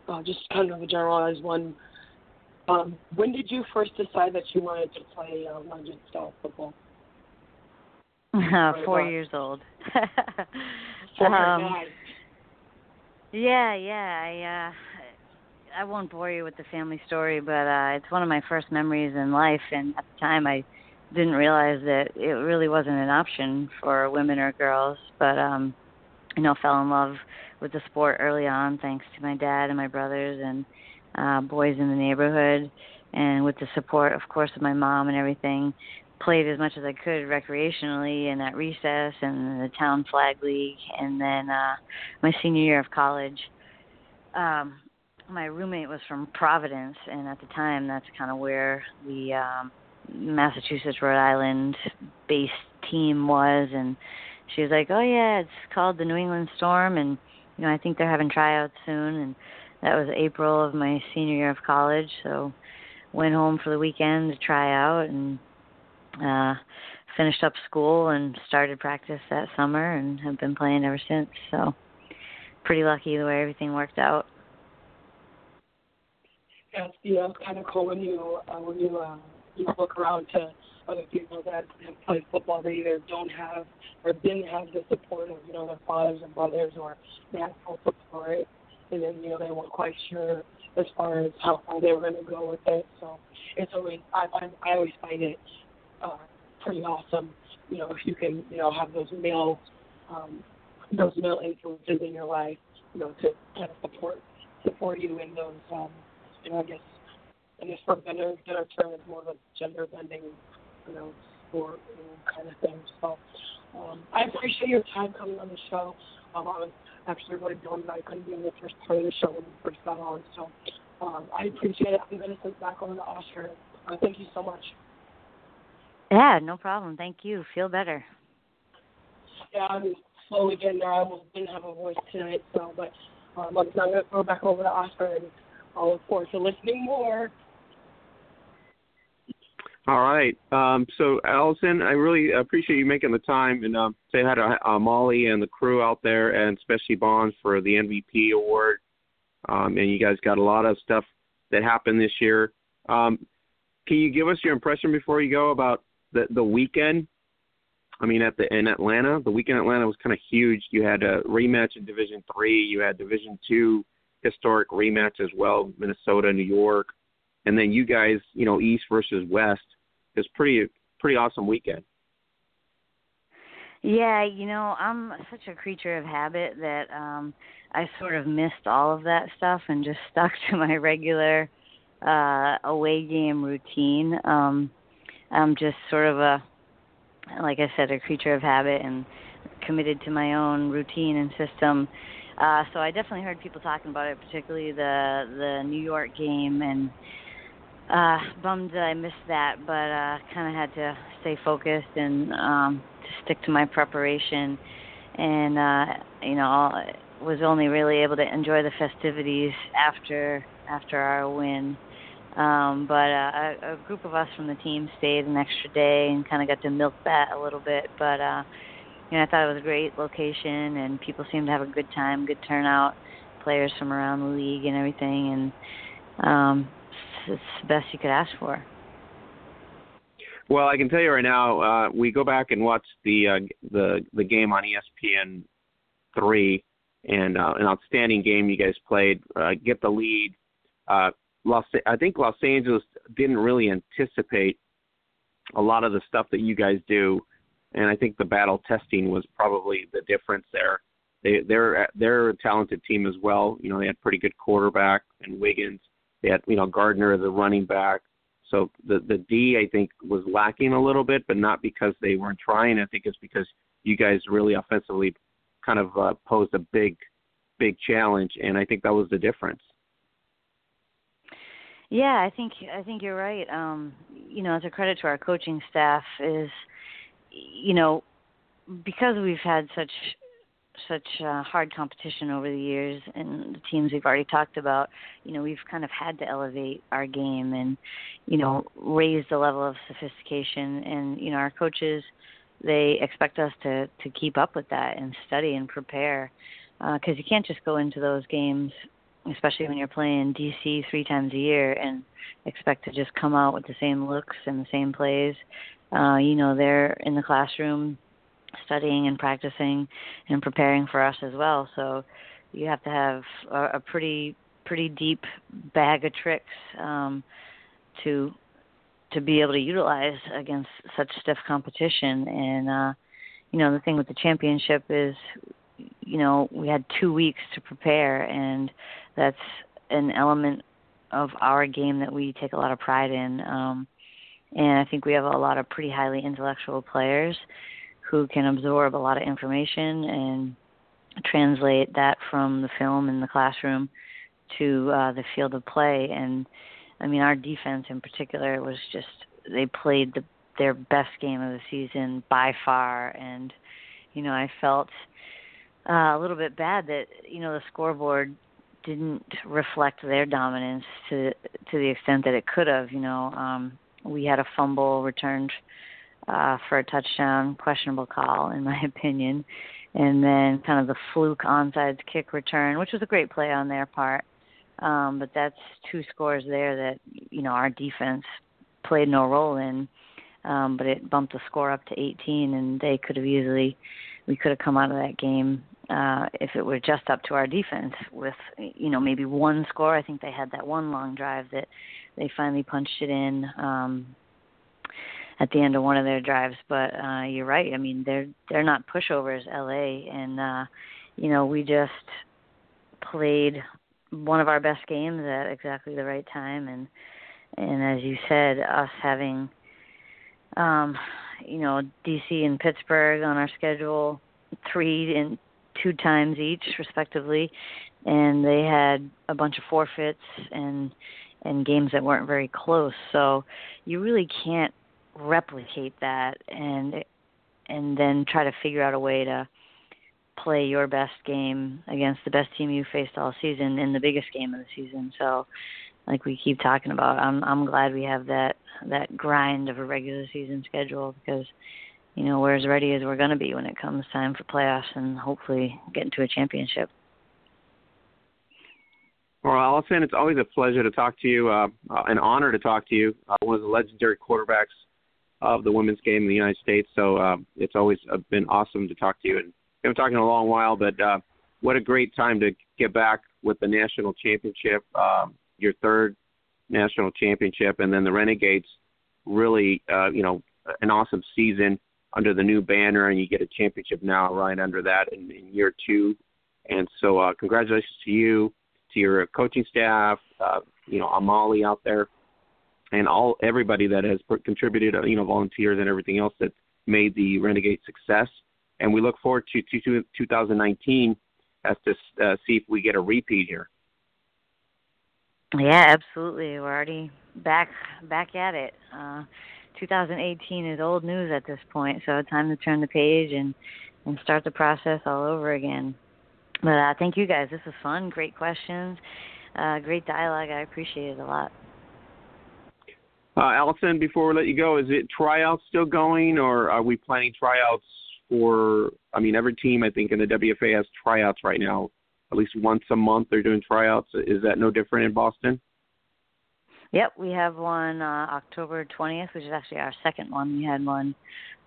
uh, just kind of a generalized one. Um, when did you first decide that you wanted to play uh, London style football? Uh, four years old. Four um, yeah, yeah. I uh I won't bore you with the family story, but uh it's one of my first memories in life and at the time I didn't realize that it really wasn't an option for women or girls, but um you know, fell in love with the sport early on thanks to my dad and my brothers and uh boys in the neighborhood. And with the support of course of my mom and everything played as much as I could recreationally and at recess and the town flag league. And then uh my senior year of college um my roommate was from Providence. And at the time that's kind of where the um Massachusetts Rhode Island based team was. And she was like, "Oh yeah, it's called the New England Storm. And you know, I think they're having tryouts soon and that was April of my senior year of college, so went home for the weekend to try out and uh finished up school and started practice that summer and have been playing ever since. So pretty lucky the way everything worked out. Yeah, you know, kind of cool when you uh, when you uh, you look around to other people that played football they either don't have or didn't have the support of you know their fathers and brothers or full support and then you know they weren't quite sure as far as how far they were going to go with it. So it's always I find I always find it uh, pretty awesome. You know, if you can, you know, have those male, um, those male influences in your life, you know, to kind of support support you in those, um, you know, I guess, I guess for better better term, it's more of a gender bending, you know, sport you know, kind of thing. So, um, I appreciate your time coming on the show. Um, I was actually really bummed that I couldn't be in the first part of the show when we first got on. So, um, I appreciate it. I'm going to send back on to Oscar. Uh, thank you so much. Yeah, no problem. Thank you. Feel better. Yeah, I'm slowly getting there. I almost didn't have a voice tonight, so but um, I'm going to go back over to Oscar and I'll look forward to listening more. All right. Um, so, Allison, I really appreciate you making the time and um, say hi to uh, Molly and the crew out there, and especially Bonds for the MVP award. um, and you guys got a lot of stuff that happened this year. Um, can you give us your impression before you go about the the weekend? I mean, at the in Atlanta, the weekend in Atlanta was kind of huge. You had a rematch in Division Three. You had Division Two historic rematch as well, Minnesota, New York, and then you guys, you know, East versus West. It's pretty pretty awesome weekend. Yeah, you know, I'm such a creature of habit that um I sort of missed all of that stuff and just stuck to my regular uh away game routine. Um I'm just sort of a like I said, a creature of habit and committed to my own routine and system. Uh so I definitely heard people talking about it, particularly the the New York game and uh bummed that I missed that, but uh kind of had to stay focused and um to stick to my preparation. And uh you know was only really able to enjoy the festivities after after our win. Um but uh, a, a group of us from the team stayed an extra day and kind of got to milk that a little bit. But uh you know I thought it was a great location and people seemed to have a good time good turnout players from around the league and everything. And um it's the best you could ask for. Well, I can tell you right now, uh, we go back and watch the uh, the the game on ESPN three, and uh, an outstanding game you guys played. Uh, get the lead. Uh, Los, I think Los Angeles didn't really anticipate a lot of the stuff that you guys do, and I think the battle testing was probably the difference there. They they're they're a talented team as well. You know, they had pretty good quarterback and Wiggins they had, you know, Gardner as a running back. So the the D I think was lacking a little bit, but not because they weren't trying. I think it's because you guys really offensively kind of uh, posed a big big challenge, and I think that was the difference. Yeah, I think I think you're right. Um, you know, as a credit to our coaching staff is, you know, because we've had such such uh, hard competition over the years and the teams we've already talked about you know we've kind of had to elevate our game and you know raise the level of sophistication. And you know our coaches they expect us to to keep up with that and study and prepare because uh, you can't just go into those games especially when you're playing DC three times a year and expect to just come out with the same looks and the same plays. Uh you know they're in the classroom studying and practicing and preparing for us as well. So you have to have a, a pretty pretty deep bag of tricks um, to to be able to utilize against such stiff competition. And uh, you know the thing with the championship is, you know, we had two weeks to prepare, and that's an element of our game that we take a lot of pride in. Um, and I think we have a lot of pretty highly intellectual players who can absorb a lot of information and translate that from the film in the classroom to uh, the field of play. And I mean, our defense in particular was just they played the, their best game of the season by far. And you know, I felt uh, a little bit bad that you know the scoreboard didn't reflect their dominance to to the extent that it could have. You know, um, we had a fumble returned uh, for a touchdown, questionable call in my opinion, and then kind of the fluke onside kick return, which was a great play on their part. Um, but that's two scores there that you know our defense played no role in, um, but it bumped the score up to 18, and they could have easily we could have come out of that game uh, if it were just up to our defense with you know maybe one score. I think they had that one long drive that they finally punched it in. Um, at the end of one of their drives. But uh, you're right. I mean, they're they're not pushovers, LA, and uh, you know we just played one of our best games at exactly the right time, and and as you said, us having um, you know DC and Pittsburgh on our schedule, three and two times each respectively, and they had a bunch of forfeits and and games that weren't very close. So you really can't replicate that and and then try to figure out a way to play your best game against the best team you faced all season in the biggest game of the season. So like we keep talking about, I'm I'm glad we have that that grind of a regular season schedule because you know we're as ready as we're going to be when it comes time for playoffs and hopefully get into a championship. Well, Allison, it's always a pleasure to talk to you. Uh, an honor to talk to you. Uh, one of the legendary quarterbacks of the women's game in the United States. So uh, it's always uh, been awesome to talk to you. And we haven't talked in a long while, but uh, what a great time to get back with the national championship, um, your third national championship, and then the Renegades. Really, uh, you know, an awesome season under the new banner, and you get a championship now right under that in, in year two. And so, uh, congratulations to you, to your coaching staff, uh, you know, Amali out there, and all everybody that has contributed, uh, you know, volunteers and everything else that made the Renegade success. And we look forward to, to 2019 as to uh, see if we get a repeat here. Yeah, absolutely. We're already back back at it. Uh, 2018 is old news at this point, so time to turn the page and and start the process all over again. But uh, thank you guys. This was fun. Great questions. Uh, great dialogue. I appreciate it a lot. Uh, Allison, before we let you go, is it tryouts still going, or are we planning tryouts for? I mean, every team I think in the WFA has tryouts right now. At least once a month, they're doing tryouts. Is that no different in Boston? Yep, we have one uh, October 20th, which is actually our second one. We had one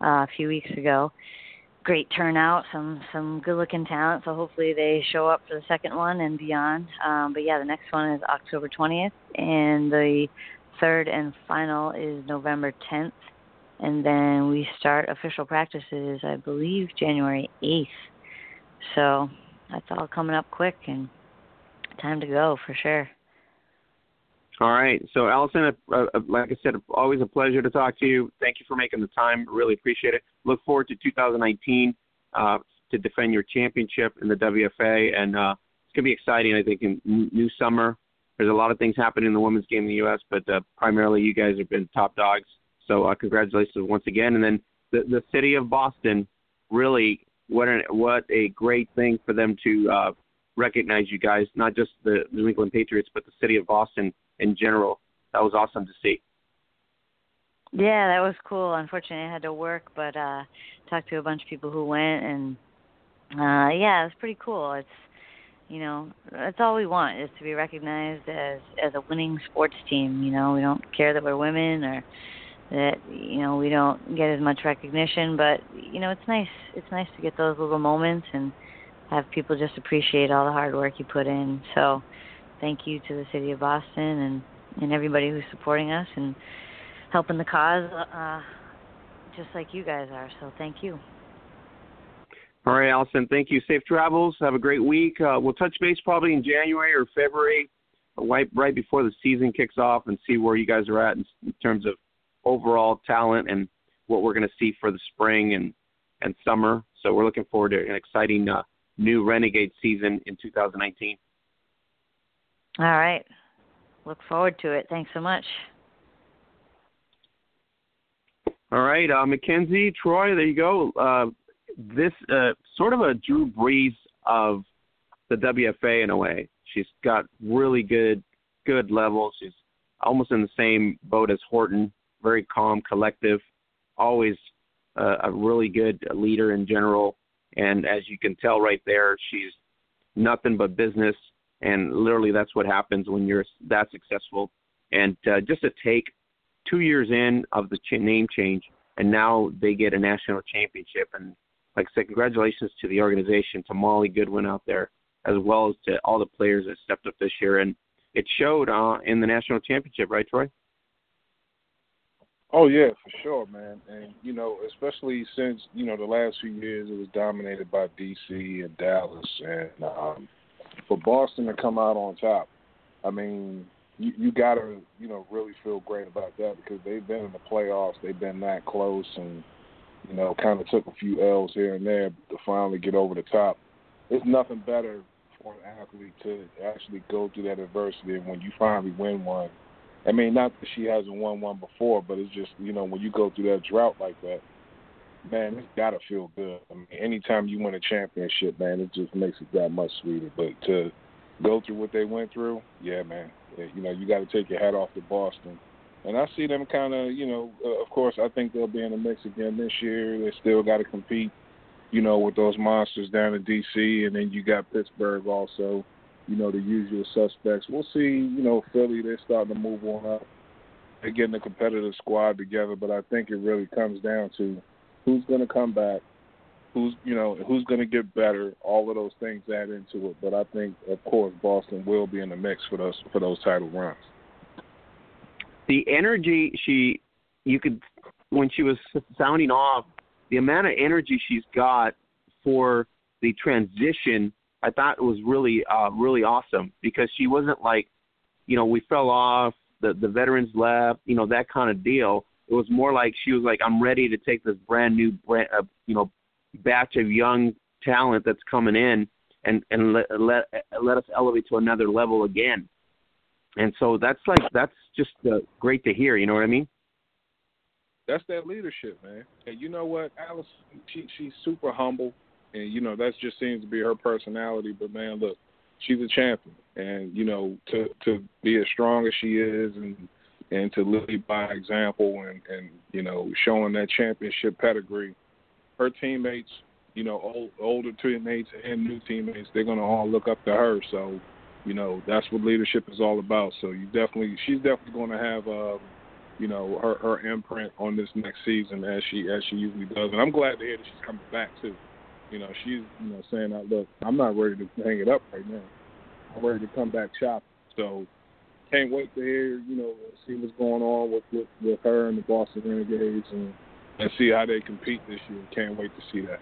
uh, a few weeks ago. Great turnout, some some good-looking talent. So hopefully they show up for the second one and beyond. Um, but yeah, the next one is October 20th, and the third and final is November 10th, and then we start official practices, I believe, January 8th. So that's all coming up quick and time to go for sure. All right. So, Allison, uh, like I said, always a pleasure to talk to you. Thank you for making the time. Really appreciate it. Look forward to 2019 uh, to defend your championship in the WFA, and uh, it's going to be exciting. I think in new summer, there's a lot of things happening in the women's game in the U.S., but uh, primarily you guys have been top dogs. So, uh, congratulations once again. And then the the city of Boston, really, what a what a great thing for them to uh, recognize you guys, not just the New England Patriots, but the city of Boston in general. That was awesome to see. Yeah, that was cool. Unfortunately, I had to work, but uh talked to a bunch of people who went, and uh yeah, it was pretty cool. It's you know that's all we want is to be recognized as as a winning sports team. You know, we don't care that we're women or that you know we don't get as much recognition, but you know it's nice. It's nice to get those little moments and have people just appreciate all the hard work you put in. So thank you to the city of Boston and and everybody who's supporting us and helping the cause, uh, just like you guys are. So thank you. All right, Allison. Thank you. Safe travels. Have a great week. Uh, we'll touch base probably in January or February, right right before the season kicks off, and see where you guys are at in, in terms of overall talent and what we're going to see for the spring and and summer. So we're looking forward to an exciting uh, new Renegade season in 2019. All right. Look forward to it. Thanks so much. All right, uh, Mackenzie, Troy, there you go. Uh, this uh, sort of a Drew Brees of the WFA in a way. She's got really good, good levels. She's almost in the same boat as Horton. Very calm, collective, always uh, a really good leader in general. And as you can tell right there, she's nothing but business and literally that's what happens when you're that successful. And uh, just to take two years in of the ch- name change, and now they get a national championship. And like I said, congratulations to the organization, to Molly Goodwin out there, as well as to all the players that stepped up this year. And it showed uh, in the national championship, right, Troy? Oh yeah, for sure, man. And you know, especially since you know the last few years, it was dominated by DC and Dallas, and um, for Boston to come out on top, I mean, you, you got to you know really feel great about that because they've been in the playoffs, they've been that close, and you know kind of took a few L's here and there to finally get over the top. It's nothing better for an athlete to actually go through that adversity, and when you finally win one. I mean, not that she hasn't won one before, but it's just you know when you go through that drought like that, man, it's gotta feel good. I mean, anytime you win a championship, man, it just makes it that much sweeter. But to go through what they went through, yeah, man, you know, you got to take your hat off to Boston. And I see them kind of, you know, uh, of course, I think they'll be in the mix again this year. They still got to compete, you know, with those monsters down in D.C. And then you got Pittsburgh also. you know, the usual suspects. We'll see. You know, Philly they're starting to move on up. They're getting a competitive squad together, but I think it really comes down to who's going to come back, who's you know who's going to get better. All of those things add into it. But I think, of course, Boston will be in the mix for those for those title runs. The energy she, you could, when she was sounding off, the amount of energy she's got for the transition, I thought was really, uh, really awesome because she wasn't like, you know, we fell off, the the veterans left, you know, that kind of deal. It was more like she was like, I'm ready to take this brand new, brand, uh, you know, batch of young talent that's coming in and and let let let us elevate to another level again. And so that's like that's just uh, great to hear. You know what I mean? That's that leadership, man. And you know what, Alice? She she's super humble, and you know that just seems to be her personality. But man, look, she's a champion, and you know to to be as strong as she is, and and to lead by example, and and you know showing that championship pedigree her teammates, you know, old, older teammates and new teammates, they're going to all look up to her. So, you know, that's what leadership is all about. So you definitely, she's definitely going to have, uh, you know, her her imprint on this next season as she as she usually does. And I'm glad to hear that she's coming back too. You know, she's you know saying look, I'm not ready to hang it up right now. I'm ready to come back shopping. So can't wait to hear, you know, see what's going on with with, with her and the Boston Renegades and and see how they compete this year. Can't wait to see that.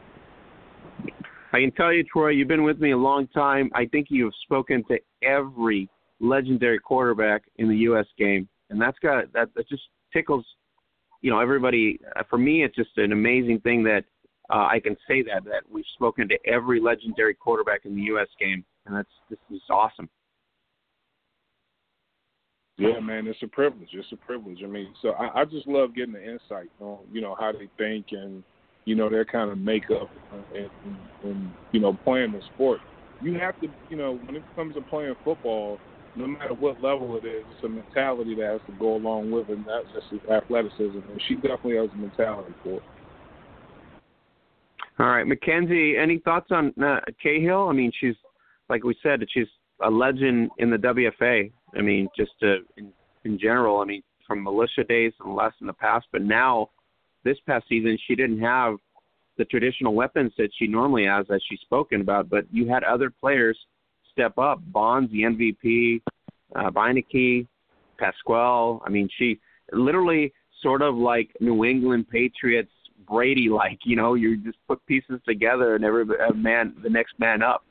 I can tell you, Troy, you've been with me a long time. I think you've spoken to every legendary quarterback in the U.S. game, and that's got that. That just tickles, you know, everybody. Uh, for me, it's just an amazing thing that uh, I can say that that we've spoken to every legendary quarterback in the U.S. game, and that's this is awesome. Yeah, man, it's a privilege. It's a privilege. I mean, so I, I just love getting the insight on you know how they think and you know their kind of makeup and, and, you know playing the sport. You have to, you know, when it comes to playing football, no matter what level it is, it's a mentality that has to go along with it, that's just athleticism. And she definitely has a mentality for it. All right, Mackenzie, any thoughts on uh, Cahill? I mean, she's like we said, she's a legend in the WFA. I mean, just to, in, in general. I mean, from militia days and less in the past, but now this past season she didn't have the traditional weapons that she normally has, as she's spoken about. But you had other players step up. Bonds, the MVP, uh, Beinecke, Pasquale. I mean, she literally sort of like New England Patriots Brady like. You know, you just put pieces together and every uh, man, the next man up.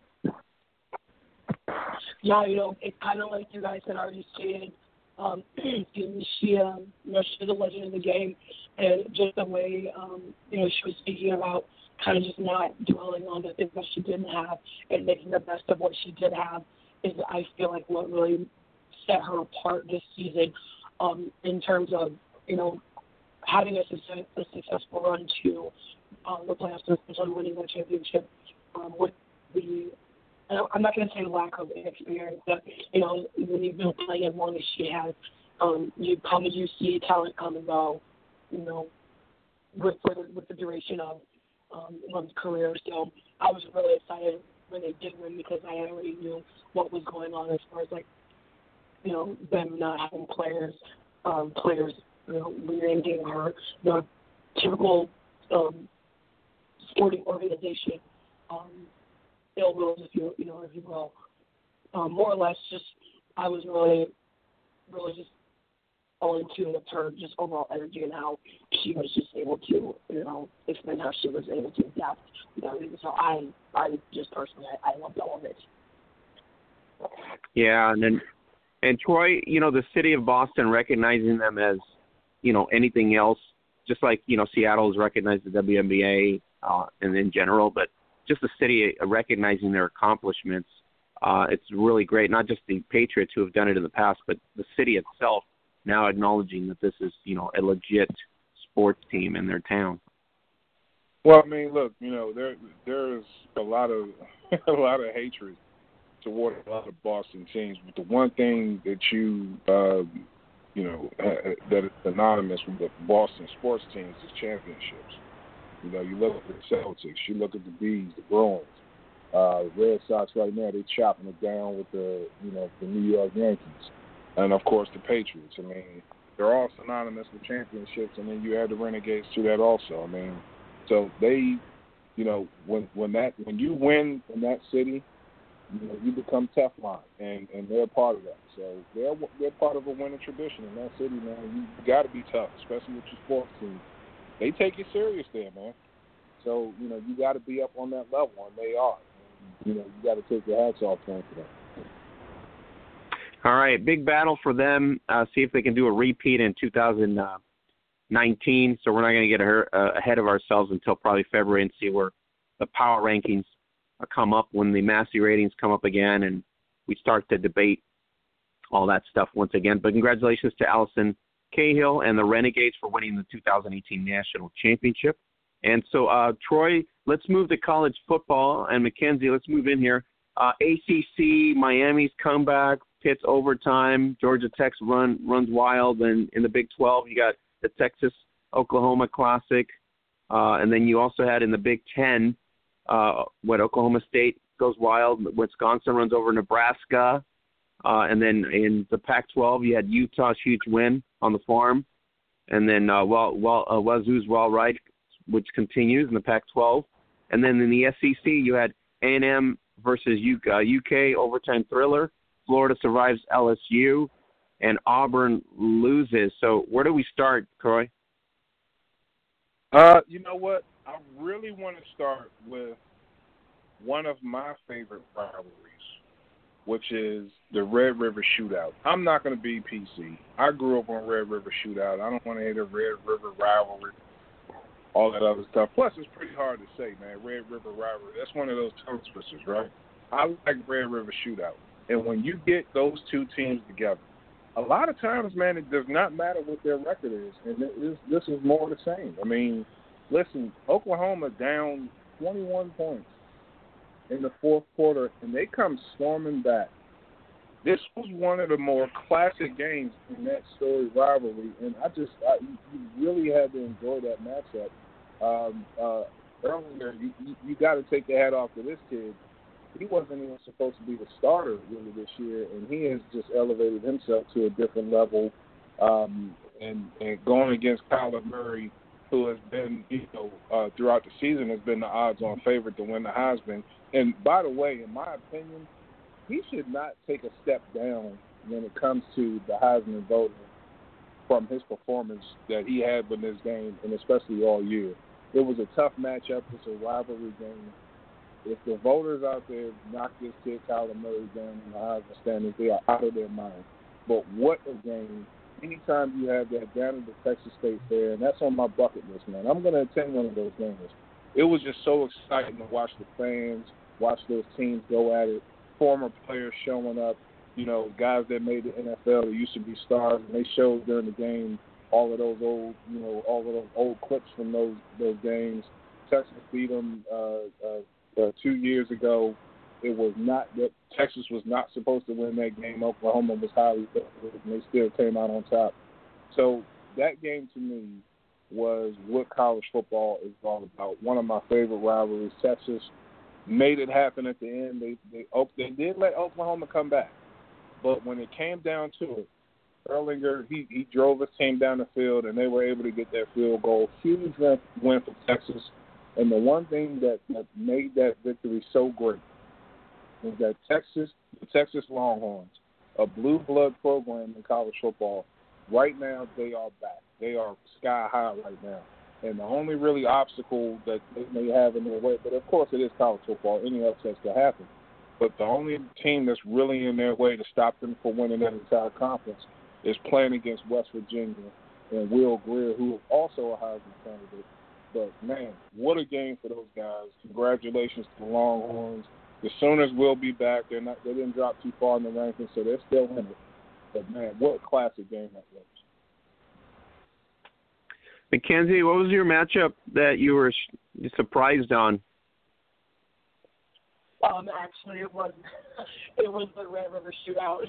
Yeah, you know, it's kind of like you guys had already stated. Um, she, um, you know, she's a legend in the game, and just the way, um, you know, she was speaking about kind of just not dwelling on the things that she didn't have and making the best of what she did have is, I feel like, what really set her apart this season, um, in terms of, you know, having a, success, a successful run to um, the playoffs and essentially winning the championship um, with the I'm not going to say lack of experience, but you know, when you've been playing as long as she has, um, you probably you see talent come and go, you know, with with, with the duration of um, one's career. So I was really excited when they did win because I already knew what was going on as far as like, you know, them not having players, um, players, you know, rebranding or the typical um, sporting organization. Um, ill wills, if you you know, if you will. Um, more or less, just I was really, really just all in tune with her just overall energy and how she was just able to, you know, explain how she was able to adapt. You know, so I, I just personally, I, I loved all of it. Yeah, and then, and Troy, you know, the city of Boston recognizing them as, you know, anything else, just like you know, Seattle has recognized the WNBA uh, and in general, but just the city recognizing their accomplishments. Uh, it's really great. Not just the Patriots who have done it in the past, but the city itself now acknowledging that this is, you know, a legit sports team in their town. Well, I mean, look, you know, there there's a lot of a lot of hatred toward a lot of Boston teams, but the one thing that you uh, you know that is synonymous with Boston sports teams is championships. You know, you look at the Celtics, you look at the Bees, the Bruins. Uh, Red Sox right now they're chopping it down with the you know the New York Yankees, and of course the Patriots. I mean, they're all synonymous with championships, and then you add the Renegades to that also. I mean, so they, you know, when when that when you win in that city, you know, you become Teflon, and and they're part of that. So they're they're part of a winning tradition in that city, man. You, you got to be tough, especially with your sports team. They take it serious there, man. So you know you got to be up on that level, and they are. You know you got to take your hats off to them. All right, big battle for them. Uh, see if they can do a repeat in 2019. So we're not going to get uh, ahead of ourselves until probably February and see where the power rankings uh, come up when the Massey ratings come up again, and we start to debate all that stuff once again. But congratulations to Allison Cahill and the Renegades for winning the 2018 national championship. And so, uh, Troy, let's move to college football, and Mackenzie, let's move in here. Uh, ACC, Miami's comeback, Pitt's overtime, Georgia Tech's run runs wild, and in the Big 12, you got the Texas Oklahoma Classic, uh, and then you also had in the Big 10, uh, what Oklahoma State goes wild, Wisconsin runs over Nebraska, uh, and then in the Pac-12, you had Utah's huge win on the farm, and then uh, well, well, uh, Wazoo's Well Right, which continues in the Pac-12, and then in the SEC, you had A&M versus UK, uh, UK overtime thriller. Florida survives LSU, and Auburn loses. So where do we start, Troy? Uh, you know what? I really want to start with one of my favorite rivalries which is the Red River Shootout. I'm not going to be PC. I grew up on Red River Shootout. I don't want to hear the Red River rivalry, all that other stuff. Plus, it's pretty hard to say, man. Red River rivalry. That's one of those tongue twisters, right? I like Red River Shootout. And when you get those two teams together, a lot of times, man, it does not matter what their record is, and this this is more the same. I mean, listen, Oklahoma down 21 points in the fourth quarter, and they come storming back. This was one of the more classic games in that story rivalry, and I just I, you really had to enjoy that matchup. Um, uh, earlier, you, you, you got to take the hat off to this kid. He wasn't even supposed to be the starter really this year, and he has just elevated himself to a different level. Um, and, and going against Kyler Murray, who has been, you know, uh, throughout the season has been the odds-on favorite to win the Heisman. And by the way, in my opinion, he should not take a step down when it comes to the Heisman voting from his performance that he had in this game, and especially all year. It was a tough matchup. It's a rivalry game. If the voters out there knock this kid Kyler Murray down in the Heisman standings, they are out of their mind. But what a game! Anytime you have that down at the Texas State Fair, and that's on my bucket list, man. I'm going to attend one of those games. It was just so exciting to watch the fans watch those teams go at it. Former players showing up, you know, guys that made the NFL that used to be stars, and they showed during the game all of those old, you know, all of those old clips from those those games. Texas beat them uh, uh, uh, two years ago. It was not that Texas was not supposed to win that game. Oklahoma was highly favored, and they still came out on top. So that game to me was what college football is all about. One of my favorite rivalries. Texas made it happen at the end. They they they did let Oklahoma come back, but when it came down to it, Ehlinger he he drove his team down the field and they were able to get that field goal. Huge win for Texas. And the one thing that, that made that victory so great was that Texas, the Texas Longhorns, a blue blood program in college football, right now they are back. They are sky high right now and the only really obstacle that they may have in their way, but of course it is college football, any upsets could happen. But the only team that's really in their way to stop them from winning that entire conference is playing against West Virginia and Will Grier, who is also a Heisman candidate. But man, what a game for those guys! Congratulations to the Longhorns. The Sooners will be back. They're not. They didn't drop too far in the rankings, so they're still in it. But man, what a classic game that was! Mackenzie, what was your matchup that you were surprised on? Um, actually, it was it was the Red River Shootout.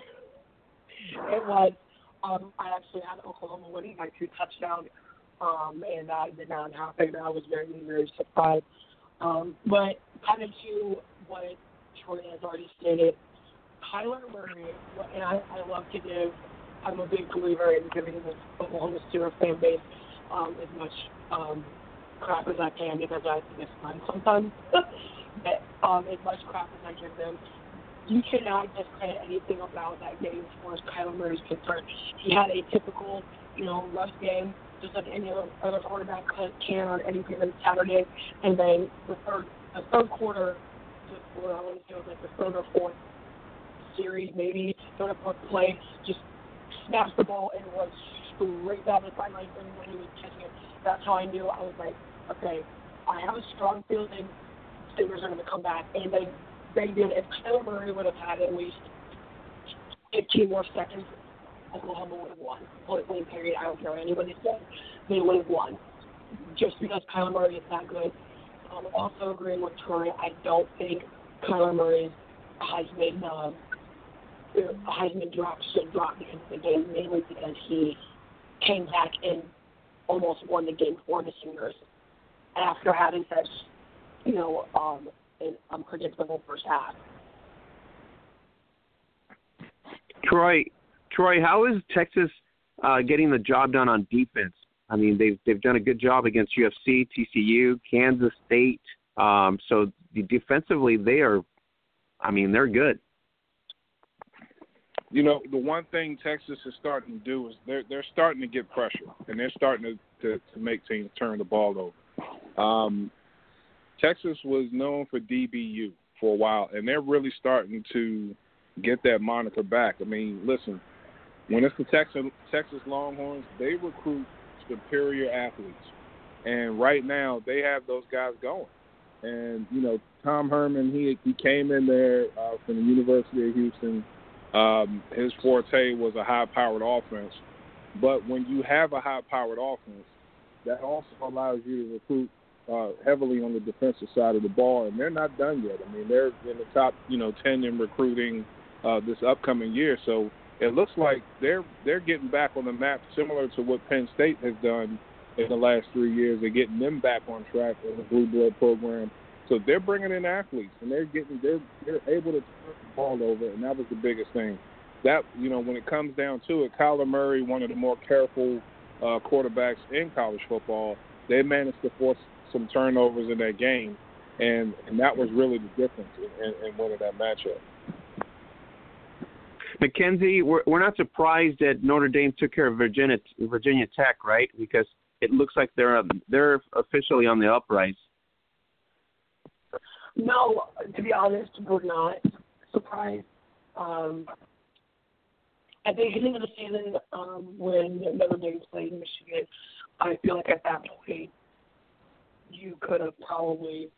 It was. Um, I actually had Oklahoma winning by two touchdowns, um, and I did not it. I was very very surprised. Um, but kind of to what Troy has already stated. Kyler Murray, and I, I love to give, I'm a big believer in giving the Oklahoma Steelers fan base um, as much um, crap as I can because I think it's fun sometimes. but um, as much crap as I give them, you cannot discredit anything about that game as far as Kyler Murray is concerned. He had a typical, you know, rush game, just like any other quarterback can on any given Saturday. And then the third, the third quarter, what I want to say was like the third or fourth series, maybe third or fourth play, just snaps the ball and was straight down the sideline when he was catching it. That's how I knew I was like, okay, I have a strong feeling Steelers are going to come back. And they they did. If Kyler Murray would have had at least 15 more seconds, Oklahoma would have won. Point blank period. I don't care what anybody says. They would have won. Just because Kyler Murray is that good. Um, also agreeing with Troy, I don't think Kyler Murray's Heisman uh, Heisman drop should drop because the game mainly because he came back and almost won the game for the Sooners after having such, you know, um, an unpredictable first half. Troy, Troy, how is Texas uh, getting the job done on defense? I mean, they've they've done a good job against USC, TCU, Kansas State. Um, so defensively, they are, I mean, they're good. You know, the one thing Texas is starting to do is they're they're starting to get pressure, and they're starting to to, to make teams turn the ball over. Um, Texas was known for DBU for a while, and they're really starting to get that moniker back. I mean, listen, when it's the Texas Texas Longhorns, they recruit superior athletes, and right now they have those guys going. And you know, Tom Herman, he he came in there uh, from the University of Houston. Um, his forte was a high-powered offense, but when you have a high-powered offense, that also allows you to recruit uh, heavily on the defensive side of the ball, and they're not done yet. I mean, they're in the top, you know, ten in recruiting uh, this upcoming year. So it looks like they're they're getting back on the map, similar to what Penn State has done in the last three years. They're getting them back on track in the blue blood program. So they're bringing in athletes, and they're getting they're they're able to turn the ball over, and that was the biggest thing. That you know, when it comes down to it, Kyler Murray, one of the more careful uh, quarterbacks in college football, they managed to force some turnovers in that game, and and that was really the difference in, in winning that matchup. Mackenzie, we're, we're not surprised that Notre Dame took care of Virginia Virginia Tech, right? Because it looks like they're um, they're officially on the uprise. No, to be honest, we're not surprised. Um, at the beginning of the season, um, when Notre Dame played Michigan, I feel like at that point you could have probably,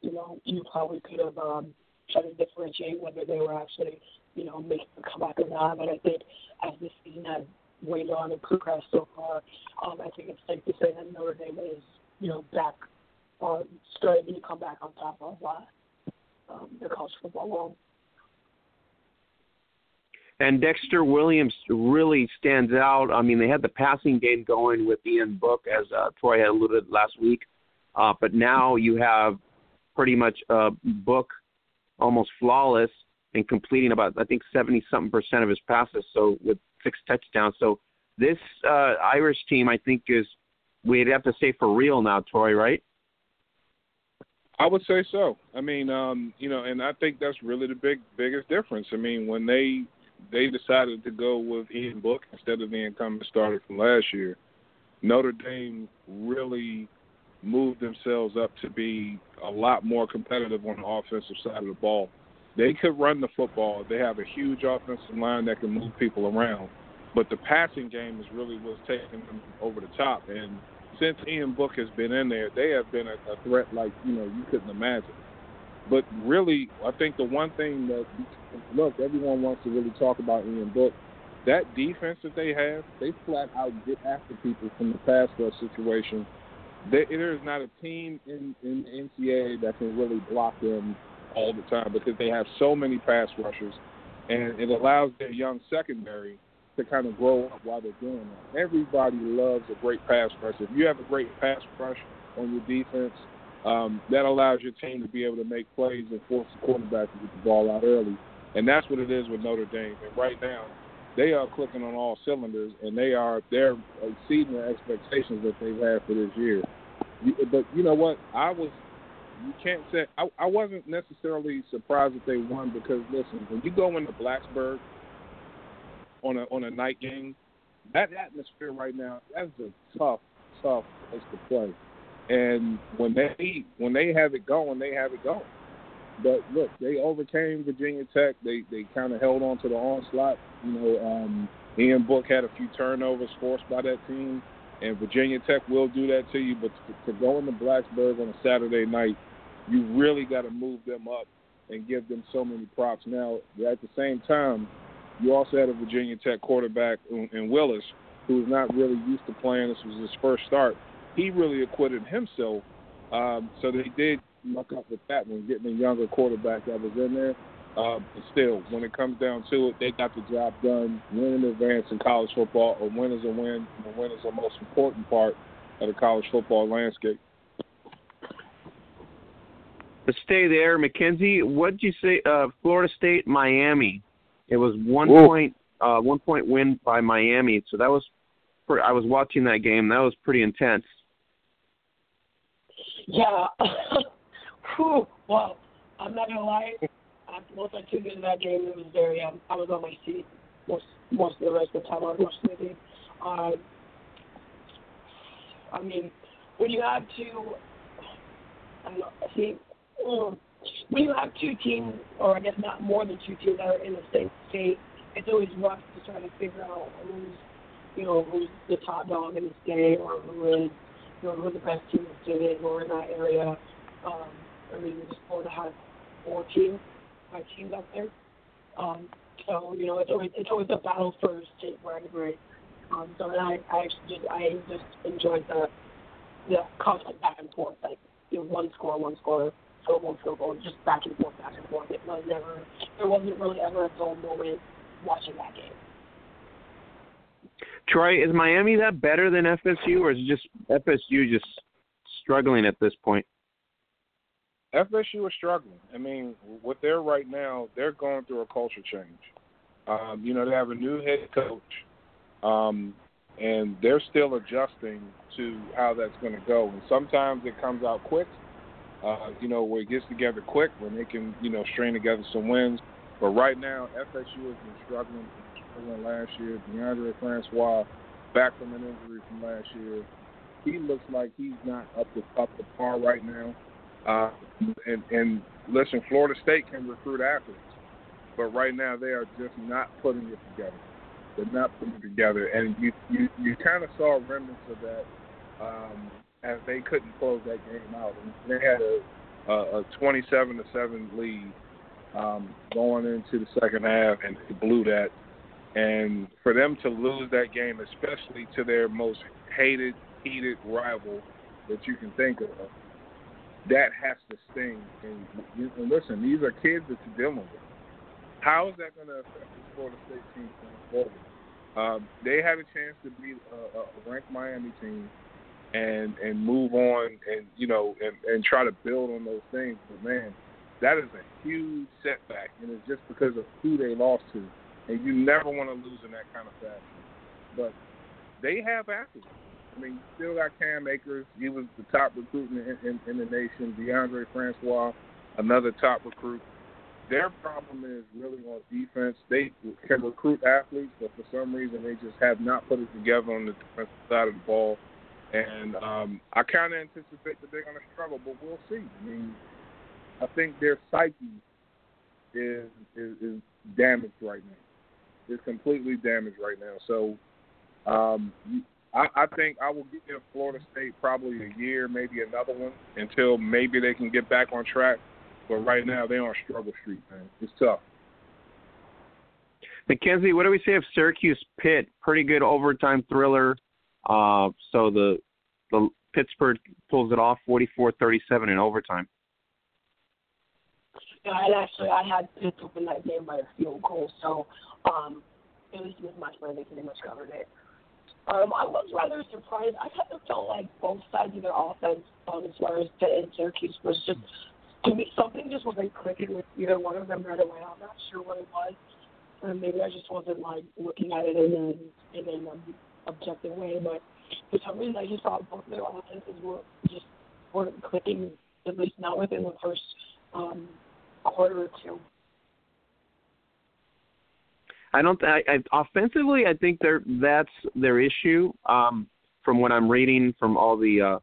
you know, you probably could have um, tried to differentiate whether they were actually, you know, making a comeback or not. But I think as the season has waned on and progressed so far, um, I think it's safe to say that Notre Dame is, you know, back on starting to come back on top of uh, um, the college football world. And Dexter Williams really stands out. I mean, they had the passing game going with Ian Book, as uh, Troy had alluded last week. Uh, but now you have pretty much a book almost flawless and completing about I think seventy something percent of his passes. So with six touchdowns. So this uh, Irish team I think is we'd have to say for real now, Troy, right? I would say so. I mean, um, you know, and I think that's really the big biggest difference. I mean, when they they decided to go with Ian Book instead of the incumbent starter from last year, Notre Dame really moved themselves up to be a lot more competitive on the offensive side of the ball. They could run the football. They have a huge offensive line that can move people around. But the passing game is really what's taking them over the top. And since Ian Book has been in there, they have been a, a threat like, you know, you couldn't imagine. But really, I think the one thing that, look, everyone wants to really talk about Ian Book. That defense that they have, they flat out get after people from the pass rush situation there, there is not a team in, in the NCAA that can really block them all the time because they have so many pass rushers, and it allows their young secondary to kind of grow up while they're doing that. Everybody loves a great pass rush. If you have a great pass rush on your defense, um, that allows your team to be able to make plays and force the quarterback to get the ball out early. And that's what it is with Notre Dame. And right now, they are clicking on all cylinders, and they are they're exceeding the expectations that they've had for this year. But you know what? I was you can't say I, I wasn't necessarily surprised that they won because listen, when you go into Blacksburg on a on a night game, that atmosphere right now that's a tough tough place to play. And when they when they have it going, they have it going. But look, they overcame Virginia Tech. They they kind of held on to the onslaught. You know, um, Ian Book had a few turnovers forced by that team, and Virginia Tech will do that to you. But to, to go into Blacksburg on a Saturday night, you really got to move them up and give them so many props. Now, at the same time, you also had a Virginia Tech quarterback in Willis who's not really used to playing. This was his first start. He really acquitted himself. Um, so they did muck up with that one, getting a younger quarterback that was in there. Uh, but still, when it comes down to it, they got the job done. Win in advance in college football. A win is a win. A win is the most important part of the college football landscape. To stay there, Mackenzie. what did you say? Uh, Florida State, Miami. It was one Whoa. point, uh, one point win by Miami. So that was, I was watching that game. That was pretty intense. Yeah. Whew. Well, I'm not gonna lie. Once I tuned into that game, it was very. Um, I was on my seat most most of the rest of the time I was watching the game. Uh, I mean, when you have two, I don't know, see, mm, when you have two teams, or I guess not more than two teams that are in the same state, it's always rough to try to figure out who's, you know, who's the top dog in the state, or who is, you know, who's the best team in the state, or in that area. Um, I mean, just Florida has four teams, five teams out there. Um, so you know, it's always it's always a battle for state bragging Um, so I I actually just I just enjoyed the the constant back and forth, like you know, one score, one score, field goal, field goal, just back and forth, back and forth. It was never there wasn't really ever a dull moment watching that game. Troy, is Miami that better than FSU, or is it just FSU just struggling at this point? FSU is struggling. I mean, what they're right now, they're going through a culture change. Um, you know, they have a new head coach, um, and they're still adjusting to how that's going to go. And sometimes it comes out quick, uh, you know, where it gets together quick, when they can, you know, string together some wins. But right now, FSU has been struggling, struggling last year. Deondre Francois, back from an injury from last year, he looks like he's not up to up to par right now. Uh, and, and listen, Florida State can recruit athletes, but right now they are just not putting it together. They're not putting it together, and you you, you kind of saw remnants of that um, as they couldn't close that game out. And they had a, a, a 27 to seven lead um, going into the second half, and blew that. And for them to lose that game, especially to their most hated, heated rival that you can think of, that has to sting. And, and listen, these are kids that you're dealing with. How is that going to affect the Florida State team going forward? Um, they had a chance to beat a, a ranked Miami team and and move on and you know and, and try to build on those things. But man, that is a huge setback, and it's just because of who they lost to. And you never want to lose in that kind of fashion. But they have athletes. I mean, still got Cam Akers. He was the top recruit in, in, in the nation. Deondre Francois, another top recruit. Their problem is really on defense. They can recruit athletes, but for some reason they just have not put it together on the defensive side of the ball. And um, I kind of anticipate that they're going to struggle, but we'll see. I mean, I think their psyche is, is is damaged right now. It's completely damaged right now. So um, I, I think I will give Florida State probably a year, maybe another one, until maybe they can get back on track. But right now they're on struggle street, man. It's tough. Mackenzie, what do we say of Syracuse Pitt? Pretty good overtime thriller. Uh, so the the Pittsburgh pulls it off 44-37 in overtime. Yeah, and actually I had Pitt to win that game by a field goal, so um, at least with my plan they pretty much covered it. Um, I was rather surprised. I kind of felt like both sides of their offense, um, as far as Pitt and Syracuse, was just to me something just wasn't clicking with either one of them right away. I'm not sure what it was. Um, maybe I just wasn't like looking at it in an in an um, objective way, but for some reason I just thought both their offenses were just weren't clicking, at least not within the first um, quarter or two. I don't. I, I offensively, I think they're that's their issue. Um, from what I'm reading from all the, uh,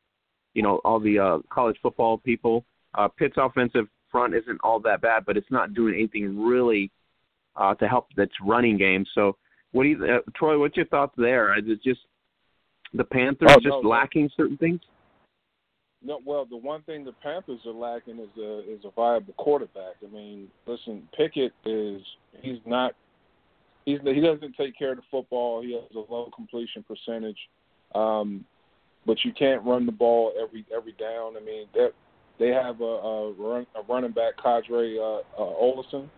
you know, all the uh, college football people, uh, Pitt's offensive front isn't all that bad, but it's not doing anything really uh, to help its running game. So, what do you, uh, Troy? What's your thoughts there? Is it just the Panthers Oh, just no, no. lacking certain things? No, well, the one thing the Panthers are lacking is a is a viable quarterback. I mean, listen, Pickett is he's not he's he doesn't take care of the football. He has a low completion percentage, um, but you can't run the ball every every down. I mean, that they have a, a, run, a running back, Kadre uh, uh, Olison.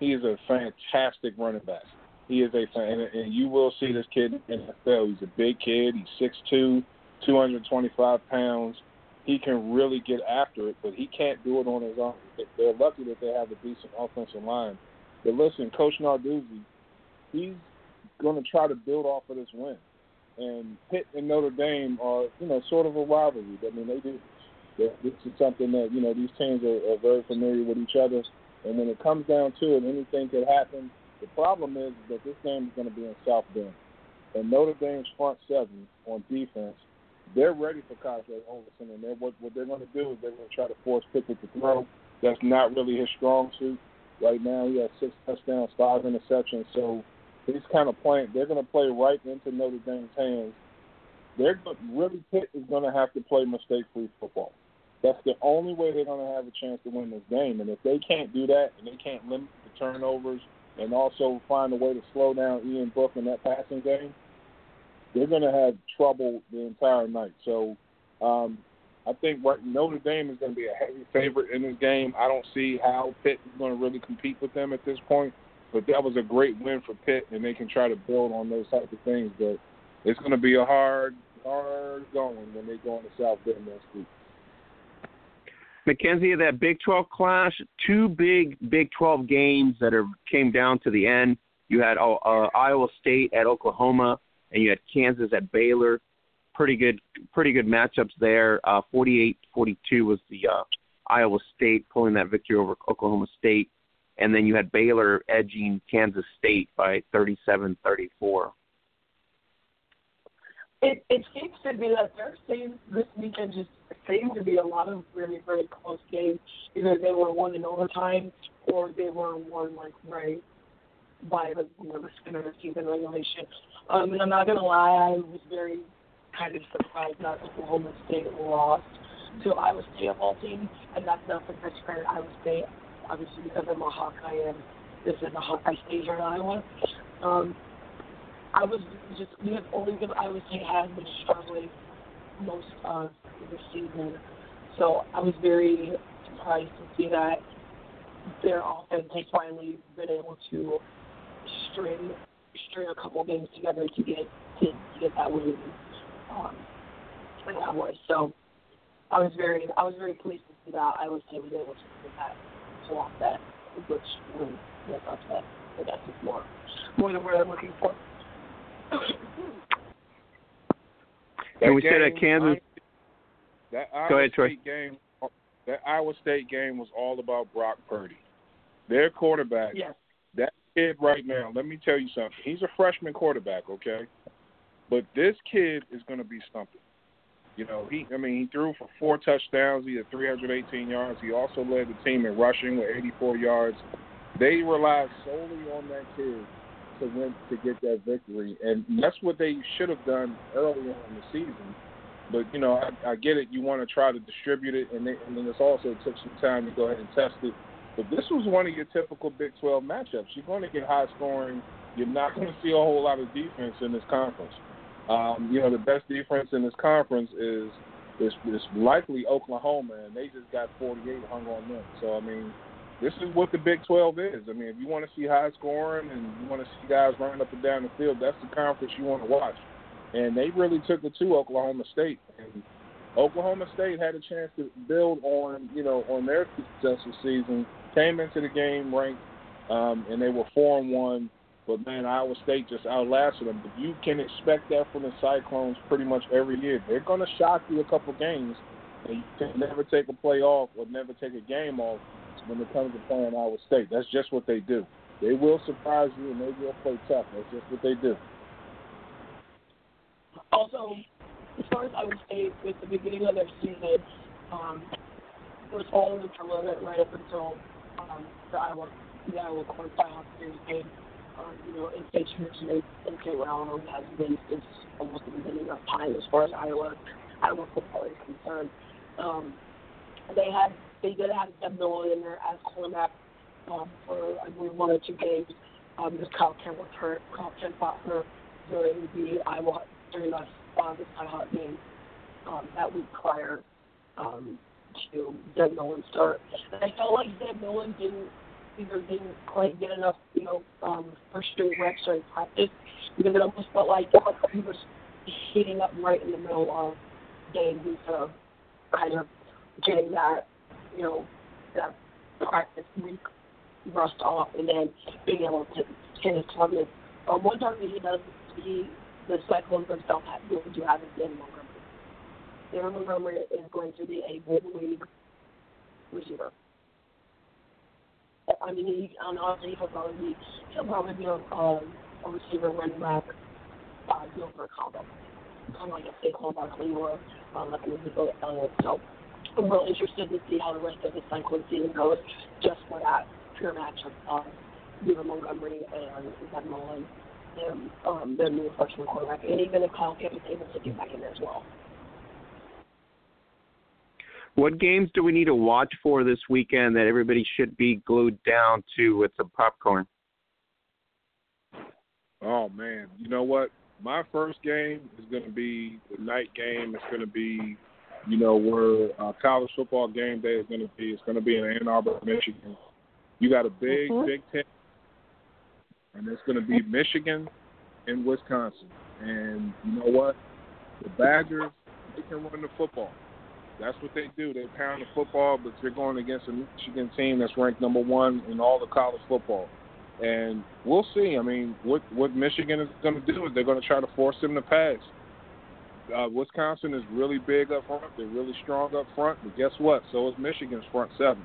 He is a fantastic running back. He is a and, and you will see this kid in the NFL. He's a big kid. He's six two, two hundred twenty five pounds he can really get after it, but he can't do it on his own. They're lucky that they have a decent offensive line. But listen, Coach Narduzzi, he's going to try to build off of this win. And Pitt and Notre Dame are, you know, sort of a rivalry. I mean, they do. This is something that you know these teams are, are very familiar with each other. And when it comes down to it, anything could happen. The problem is that this game is going to be in South Bend, and Notre Dame's front seven on defense they're ready for Qadree Ollison, and they're, what, what they're going to do is they're going to try to force Pickett to throw. That's not really his strong suit. Right now, he has six touchdowns, five interceptions. So he's kind of playing. They're going to play right into Notre Dame's hands. They're really Pitt is going to have to play mistake-free football. That's the only way they're going to have a chance to win this game. And if they can't do that, and they can't limit the turnovers, and also find a way to slow down Ian Book in that passing game, they're going to have trouble the entire night. So um, I think Notre Dame is going to be a heavy favorite in this game. I don't see how Pitt is going to really compete with them at this point. But that was a great win for Pitt, and they can try to build on those types of things. But it's going to be a hard, hard going when they go into South Bend next week. Mackenzie, that Big 12 clash, two big Big 12 games that are came down to the end. You had uh, uh, Iowa State at Oklahoma, and you had Kansas at Baylor. Pretty good, pretty good matchups there. Uh, 48-42 was the uh, Iowa State pulling that victory over Oklahoma State, and then you had Baylor edging Kansas State by 37-34. It it seems to be that there seems this weekend just seemed to be a lot of really very close games. Either they were won in overtime or they were won like right by the you know the skin of the in regulation. Um, and I'm not gonna lie, I was very kind of surprised that Oklahoma State lost to Iowa State of all teams, and that's not to discredit Iowa State, obviously because I'm a Hawkeye and this is a Hawkeye State here in Iowa. Um, I was just because only because Iowa State has been struggling most of the season, so I was very surprised to see that their offense has finally been able to string string a couple games together to get to, to get that win. Um, and so. I was very I was very pleased to see that State was able to get that pull off that, which was upset. But that's just more more than what I'm looking for. And we said game, that Kansas. That Iowa Go ahead, Troy. State game. That Iowa State game was all about Brock Purdy. Their quarterback, yes. that kid right now, let me tell you something. He's a freshman quarterback, okay? But this kid is going to be something. You know, he I mean, he threw for four touchdowns. He had 318 yards. He also led the team in rushing with 84 yards. They relied solely on that kid to win to get that victory, and that's what they should have done early on in the season. But you know, I, I get it. You want to try to distribute it, and, they, and then it's also took some time to go ahead and test it. But this was one of your typical Big 12 matchups. You're going to get high scoring. You're not going to see a whole lot of defense in this conference. Um, you know, the best defense in this conference is is, is likely Oklahoma, and they just got 48 hung on them. So I mean, this is what the Big 12 is. I mean, if you want to see high scoring and you want to see guys running up and down the field, that's the conference you want to watch. and they really took it to Oklahoma State. And Oklahoma State had a chance to build on, you know, on their successful season. Came into the game ranked, um, and they were four and one. But man, Iowa State just outlasted them. But you can expect that from the Cyclones pretty much every year. They're going to shock you a couple games, and you can never take a play off or never take a game off when it comes to playing Iowa State. That's just what they do. They will surprise you, and they will play tough. That's just what they do. Also, as far as I would say, with the beginning of their season, um, it was all in the tournament right up until um, the Iowa the Iowa quarterfinal series game. Um, you know, in state tournament and state round has been since almost the beginning of time as far as Iowa Iowa football is concerned. Um, they had they did have in there as quarterback um, for I believe one or two games. Um, because Kyle Kempt returned, Kyle Kempt fought for during the Iowa during the uh, this Iowa game um, that week prior um, to Zeb Noland's start. And I felt like Zeb Noland didn't either didn't quite get enough, you know, um, first straight reps during practice because it almost felt like he was heating up right in the middle of games instead of kind of getting that, you know, that practice week rust off and then being able to hit his target. Um, one target he does, he the Cyclones themselves have, really do have is Dan Montgomery. Dan Montgomery is going to be a big league receiver. I mean, he, and honestly, he'll probably be, he'll probably be a, um, a receiver running back, uh, deal for a combo. Kind of like a Saquon Barkley or um, like an Ezekiel Elliott. So I'm real interested to see how the rest of the Cyclone season goes just for that pure matchup of Beaver Montgomery and Zeb Noland, and um, their new freshman quarterback, and even if Kyle Kempt is able to get back in there as well. What games do we need to watch for this weekend that everybody should be glued down to with some popcorn? Oh man, you know what? My first game is going to be the night game. It's going to be, you know, where uh, college football game day is going to be. It's going to be in Ann Arbor, Michigan. You got a big Mhm. Big Ten, and it's going to be Michigan and Wisconsin. And you know what? The Badgers, they can run the football. That's what they do. They pound the football, but they're going against a Michigan team that's ranked number one in all the college football. And we'll see. I mean, what what Michigan is going to do is they're going to try to force them to pass. Uh, Wisconsin is really big up front. They're really strong up front. But guess what? So is Michigan's front seven.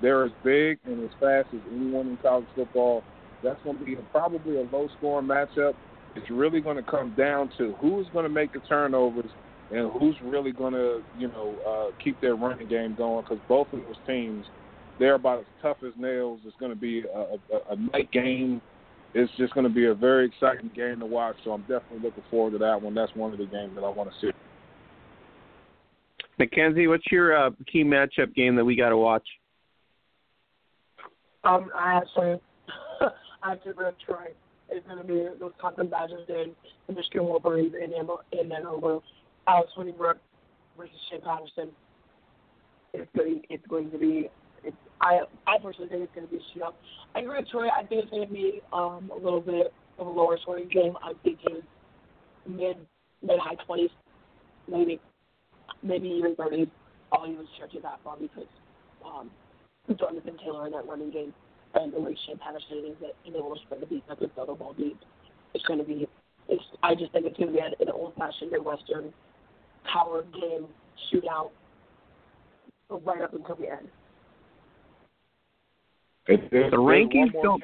They're as big and as fast as anyone in college football. That's going to be a, probably a low scoring matchup. It's really going to come down to who's going to make the turnovers and who's really going to, you know, uh, keep their running game going. Because both of those teams, they're about as tough as nails. It's going to be a, a, a night game. It's just going to be a very exciting game to watch. So I'm definitely looking forward to that one. That's one of the games that I want to see. Mackenzie, what's your uh, key matchup game that we got to watch? Um, I actually, I have to go to Troy. It's going to be the Wisconsin Badgers and the Michigan Wolverines in Ann in Ann Arbor. Alex Hornibrook versus Shea Patterson. It's going, it's going to be. It's, I I personally think it's going to be a shootout. I agree with Troy. I think it's going to be um, a little bit of a lower scoring game. I'm thinking mid mid high twenties, maybe maybe even thirties. I'll even stretch it that far because um, Jonathan Taylor in that running game and the way Shea Patterson is that being able to spread the defense throw the ball deep. It's going to be. It's. I just think it's going to be an old-fashioned Midwestern power game shootout right up until the end. If there's, The rankings don't-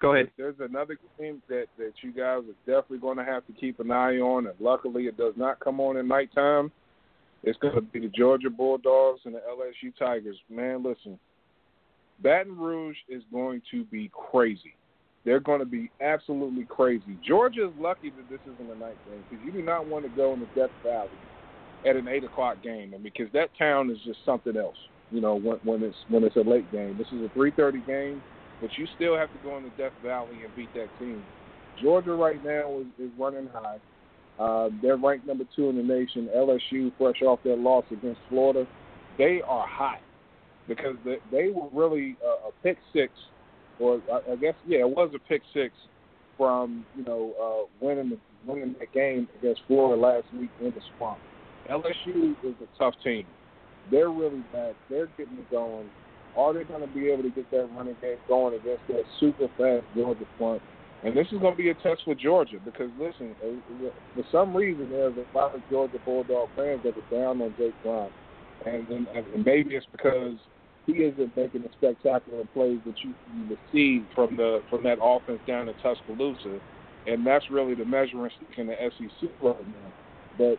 Go ahead. There's another game that that you guys are definitely going to have to keep an eye on, and luckily it does not come on at nighttime. It's going to be the Georgia Bulldogs and the LSU Tigers. Man, listen, Baton Rouge is going to be crazy. They're going to be absolutely crazy. Georgia is lucky that this isn't a night game because you do not want to go in the Death Valley at an eight o'clock game, and because that town is just something else. You know, when, when it's when it's a late game. This is a three thirty game, but you still have to go in the Death Valley and beat that team. Georgia right now is, is running high. Uh, they're ranked number two in the nation. LSU, fresh off their loss against Florida, they are hot because they, they were really uh, a pick six, or I, I guess yeah, it was a pick six from you know uh, winning the, winning that game against Florida last week in the swamp. LSU is a tough team. They're really bad. They're getting it going. Are they going to be able to get that running game going against that super fast Georgia front? And this is going to be a test for Georgia because, listen, for some reason, there's a lot of Georgia Bulldog fans that are down on Jake Fromm. And, and, and maybe it's because he isn't making the spectacular plays that you, you receive from the from that offense down in Tuscaloosa, and that's really the measuring stick in the SEC right now. But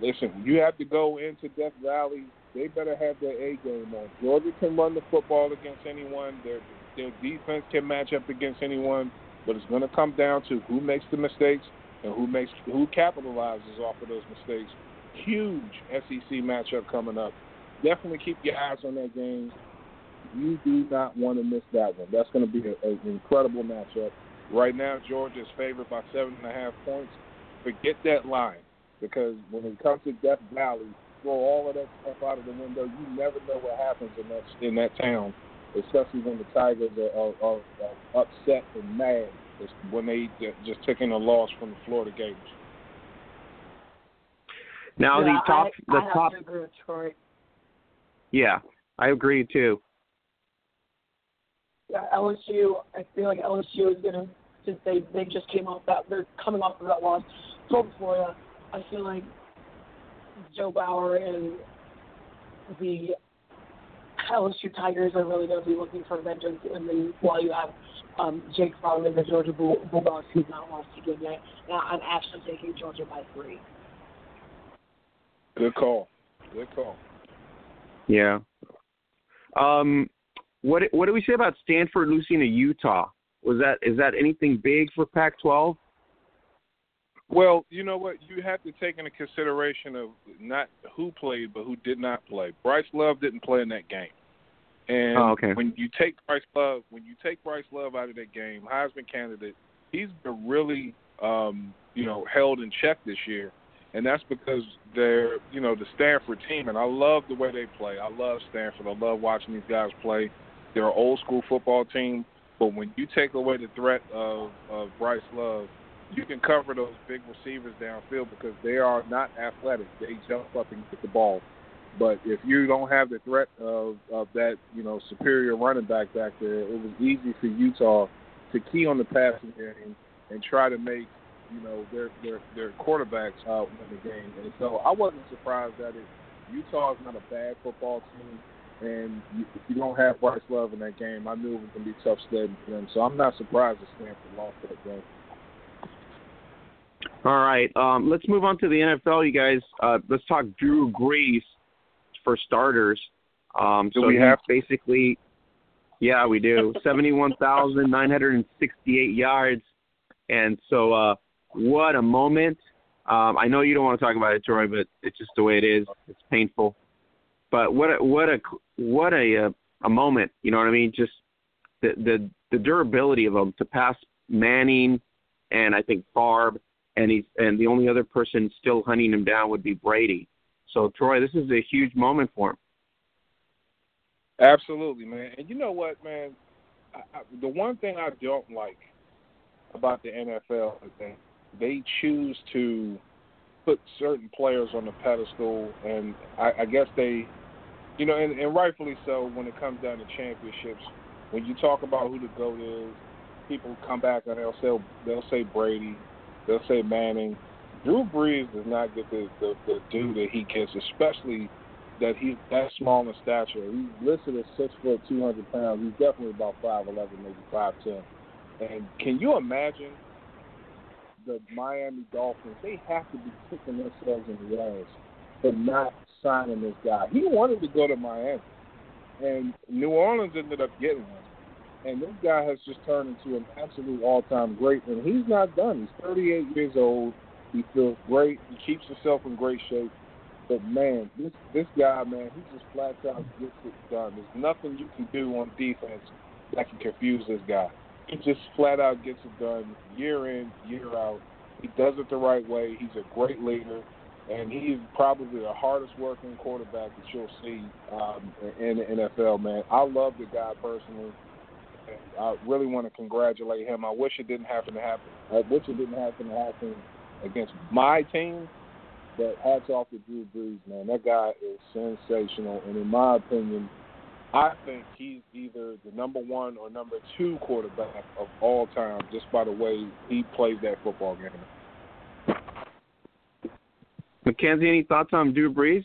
listen, you have to go into Death Valley. They better have their A game on. Georgia can run the football against anyone. Their their defense can match up against anyone, but it's going to come down to who makes the mistakes and who makes who capitalizes off of those mistakes. Huge SEC matchup coming up. Definitely keep your eyes on that game. You do not want to miss that one. That's going to be an incredible matchup. Right now, Georgia is favored by seven and a half points. Forget that line because when it comes to Death Valley, throw all of that stuff out of the window. You never know what happens in that in that town, especially when the Tigers are, are, are, are upset and mad it's when they just taking a loss from the Florida Gators. Now yeah, the top, I, the I top. Have to agree with Troy. Yeah, I agree too. Yeah, LSU. I feel like LSU is gonna since they they just came off that they're coming off of that loss from Florida. I feel like Joe Burrow and the LSU Tigers are really going to be looking for vengeance. And then while you have um, Jake Fromm and the Georgia Bull- Bulldogs, who's not lost a game yet, now I'm actually taking Georgia by three. Good call. Good call. Yeah. Um, what what do we say about Stanford losing to Utah? Was that is that anything big for Pac-12? Well, you know what? You have to take into consideration of not who played, but who did not play. Bryce Love didn't play in that game, and Oh, okay. when you take Bryce Love, when you take Bryce Love out of that game, Heisman candidate, he's been really, um, you know, held in check this year, and that's because they're, you know, the Stanford team, and I love the way they play. I love Stanford. I love watching these guys play. They're an old school football team, but when you take away the threat of, of Bryce Love you can cover those big receivers downfield because they are not athletic. They jump up and get the ball. But if you don't have the threat of, of that, you know, superior running back back there, it was easy for Utah to key on the passing game and try to make, you know, their their their quarterbacks uh, win the game. And so I wasn't surprised that it. Utah is not a bad football team, and you, if you don't have Bryce Love in that game, I knew it was going to be tough sledding for them. So I'm not surprised that Stanford lost that game. All right. Um, let's move on to the NFL, you guys. Uh, let's talk Drew Brees for starters. Um, Do so we have basically, yeah, we do. Seventy-one thousand nine hundred and sixty-eight yards, and so uh, what a moment. Um, I know you don't want to talk about it, Troy, but it's just the way it is. It's painful. But what a what a what a uh, a moment. You know what I mean? Just the the the durability of him to pass Manning and I think Favre and he's and the only other person still hunting him down would be Brady. So Troy, this is a huge moment for him. Absolutely, man. And you know what, man? I, I, the one thing I don't like about the NFL is that they choose to put certain players on the pedestal, and I, I guess they, you know, and, and rightfully so when it comes down to championships. When you talk about who the goat is, people come back and they'll say they'll say Brady, they'll say Manning. Drew Brees does not get the the, the due that he gets, especially that he's that small in stature. He's listed as six foot, two hundred pounds. He's definitely about five eleven, maybe five ten. And can you imagine the Miami Dolphins? They have to be kicking themselves in the ass for not signing this guy. He wanted to go to Miami, and New Orleans ended up getting him. And this guy has just turned into an absolute all-time great, and he's not done. He's 38 years old. He feels great. He keeps himself in great shape. But man, this this guy, man, he just flat out gets it done. There's nothing you can do on defense that can confuse this guy. He just flat out gets it done year in, year out. He does it the right way. He's a great leader, and he's probably the hardest working quarterback that you'll see um, in the NFL. Man, I love the guy personally. I really want to congratulate him. I wish it didn't happen to happen. I wish it didn't happen to happen against my team. But hats off to Drew Brees, man. That guy is sensational, and in my opinion, I think he's either the number one or number two quarterback of all time, just by the way he plays that football game. Mackenzie, any thoughts on Drew Brees?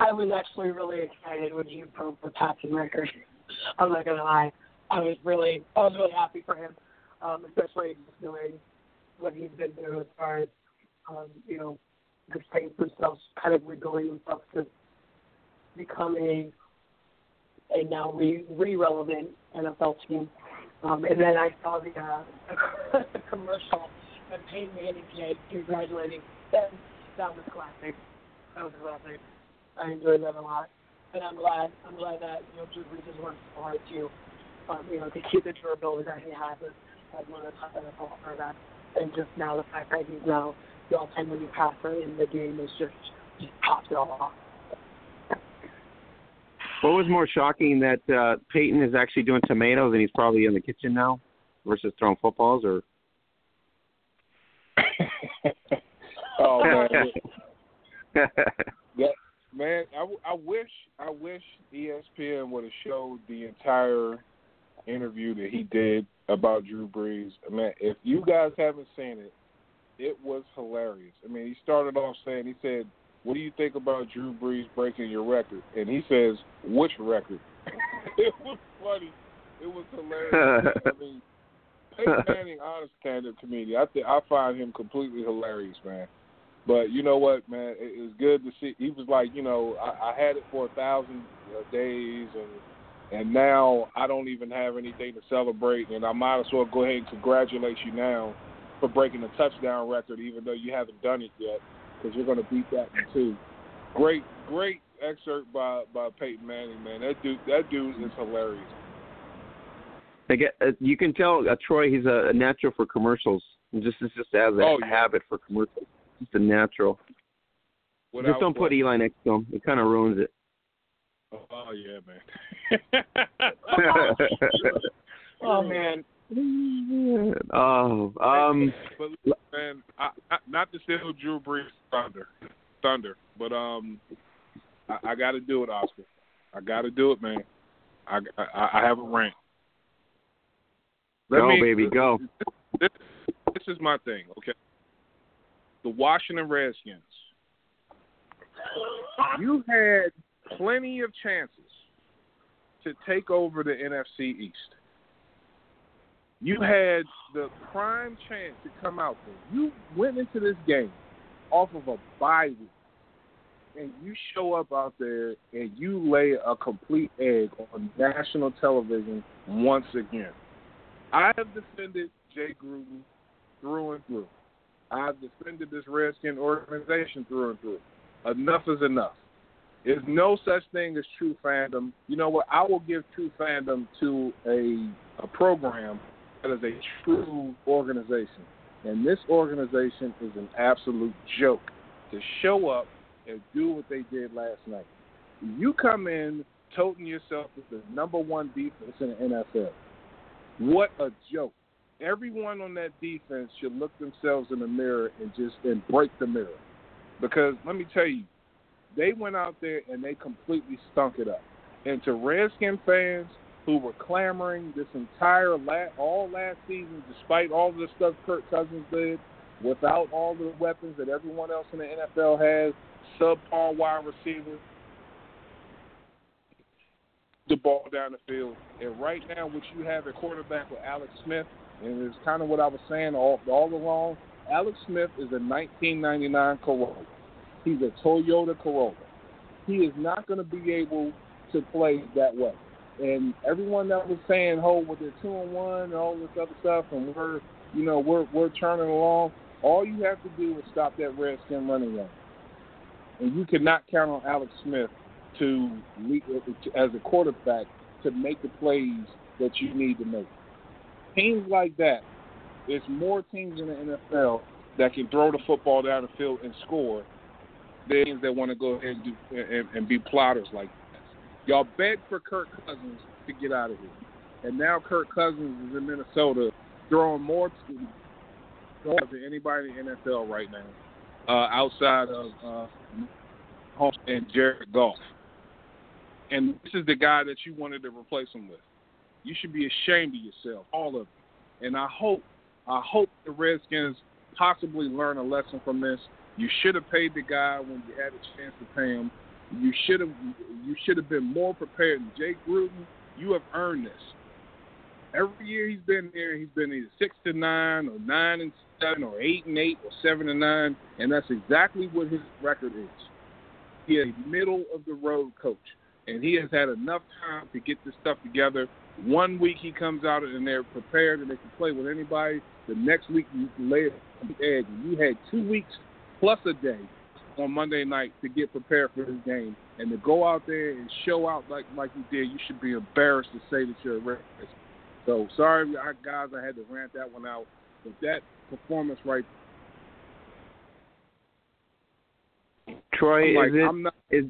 I was actually really excited when he broke the passing record. I'm not gonna lie. I was really, I was really happy for him, um, especially knowing what he's been through as far as um, you know, the Saints themselves kind of rebuilding themselves to become a now re re relevant NFL team. Um, and then I saw the uh, commercial that Peyton Manning did congratulating them. That was classic. That was classic. I enjoyed that a lot, and I'm glad I'm glad that you know Drew Brees has worked so hard to um, you know to keep the durability that he has as, as one of the top NFL quarterbacks, and just now the fact that he's now the all-time leading passer in the game is just just topped it all off. What was more shocking that uh, Peyton is actually doing tomatoes and he's probably in the kitchen now versus throwing footballs or oh man. yeah, man, I, I wish I wish ESPN would have showed the entire interview that he did about Drew Brees. Man, if you guys haven't seen it, it was hilarious. I mean, he started off saying, he said, "What do you think about Drew Brees breaking your record?" And he says, "Which record?" it was funny. It was hilarious. I mean, Peyton Manning, honest stand-up comedian. I think I find him completely hilarious, man. But you know what, man? It, it's good to see. He was like, you know, I, I had it for a thousand uh, days, and and now I don't even have anything to celebrate, and I might as well go ahead and congratulate you now for breaking the touchdown record, even though you haven't done it yet, because you're going to beat that one too. Great, great excerpt by by Peyton Manning, man. That dude, that dude is hilarious. I get, uh, you can tell uh, Troy he's a, a natural for commercials. Just just as a Oh, yeah. habit for commercials. Just a natural. Without just don't put. Eli next to him. It kind of ruins it. Oh yeah, man. Oh man, oh, um, but look, man, I, I, not to steal Drew Brees' thunder, thunder, but um, I, I got to do it, Oscar. I got to do it, man. I, I I have a rant. Let go me- baby, go. This, this is my thing, okay? The Washington Redskins. You had plenty of chances to take over the NFC East. You had the prime chance to come out there. You went into this game off of a bye week, and you show up out there and you lay a complete egg on national television once again. I have defended Jay Gruden through and through. I've defended this Redskin organization through and through. Enough is enough. There's no such thing as true fandom. You know what? I will give true fandom to a a program that is a true organization. And this organization is an absolute joke to show up and do what they did last night. You come in toting yourself as the number one defense in the NFL. What a joke. Everyone on that defense should look themselves in the mirror and just and break the mirror. Because let me tell you, they went out there and they completely stunk it up. And to Redskin fans who were clamoring this entire la- all last season, despite all the stuff Kirk Cousins did, without all the weapons that everyone else in the NFL has, subpar wide receivers, the ball down the field. And right now, what you have at quarterback with Alex Smith, and it's kind of what I was saying all, all along. Alex Smith is a 1999 Corolla. He's a Toyota Corolla. He is not going to be able to play that way. And everyone that was saying, "Oh, with their two and one and all this other stuff," and we're, you know, we're we're turning along. All you have to do is stop that Redskin running game, and you cannot count on Alex Smith to as a quarterback to make the plays that you need to make. Teams like that, there's more teams in the NFL that can throw the football down the field and score than teams that want to go ahead and, do, and, and be plotters like that. Y'all begged for Kirk Cousins to get out of here. And now Kirk Cousins is in Minnesota throwing more than anybody in the NFL right now, uh, outside of uh, and Jared Goff. And this is the guy that you wanted to replace him with. You should be ashamed of yourself, all of you. And I hope, I hope the Redskins possibly learn a lesson from this. You should have paid the guy when you had a chance to pay him. You should have, you should have been more prepared. Jake Gruden, you have earned this. Every year he's been there, he's been either six to nine, or nine and seven, or eight and eight, or seven and nine, and that's exactly what his record is. He is a middle of the road coach, and he has had enough time to get this stuff together. One week he comes out and they're prepared and they can play with anybody. The next week you lay it on the edge. You had two weeks plus a day on Monday night to get prepared for this game, and to go out there and show out like like you did, you should be embarrassed to say that you're a Redskins so sorry, guys, I had to rant that one out. But that performance right. Troy, like, is it not, is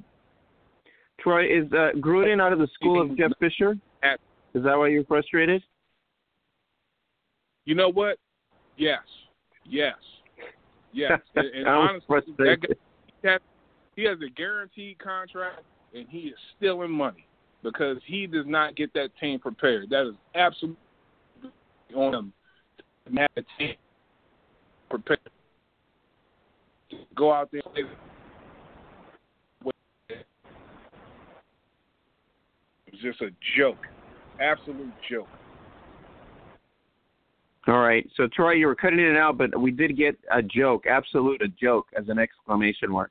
Troy is uh, Gruden out of the school of Jeff Fisher? At, is that why you're frustrated? You know what? Yes, yes, yes. and, and honestly, that guy, he, has, he has a guaranteed contract, and he is stealing money because he does not get that team prepared. That is absolutely on him to have a team prepared. Go out there. It was just a joke, absolute joke. All right. So Troy, you were cutting it out, but we did get a joke, absolute a joke, as an exclamation mark.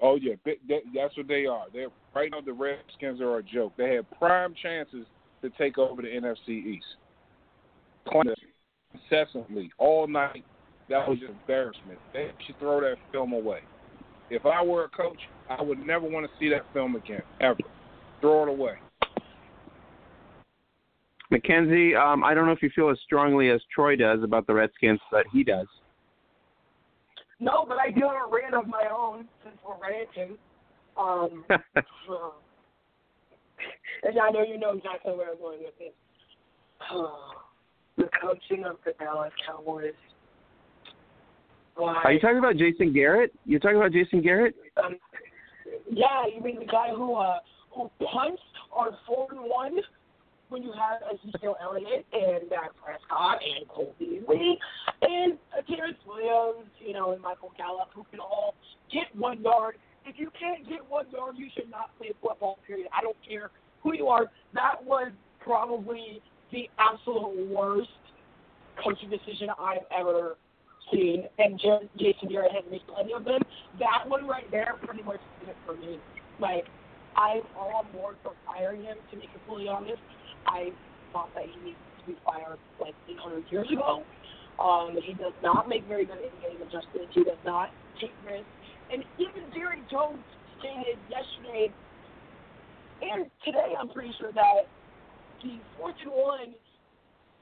Oh yeah, that's what they are. They're right now. The Redskins are a joke. They had prime chances to take over the NFC East. Incessantly, all night. That was an embarrassment. They should throw that film away. If I were a coach, I would never want to see that film again, ever. Throw it away. Mackenzie, um, I don't know if you feel as strongly as Troy does about the Redskins, but he does. No, but I do have a rant of my own since we're ranting. Um, uh, and I know you know exactly where I'm going with this. Uh, the coaching of the Dallas Cowboys. Why? Are you talking about Jason Garrett? You're talking about Jason Garrett? Um, yeah, you mean the guy who uh, who punts on four and one when you have Ezekiel Elliott and Dak Prescott and Cole Beasley and Terrance Williams, you know, and Michael Gallup, who can all get one yard. If you can't get one yard, you should not play football. Period. I don't care who you are. That was probably the absolute worst coaching decision I've ever seen, and Jason Garrett has made plenty of them. That one right there pretty much did it for me. Like, I'm all on board for firing him, to it fully honest. I thought that he needs to be fired like 800 years ago. Um, he does not make very good in-game adjustments. He does not take risks. And even Jerry Jones stated yesterday and today, I'm pretty sure that the fourth and one,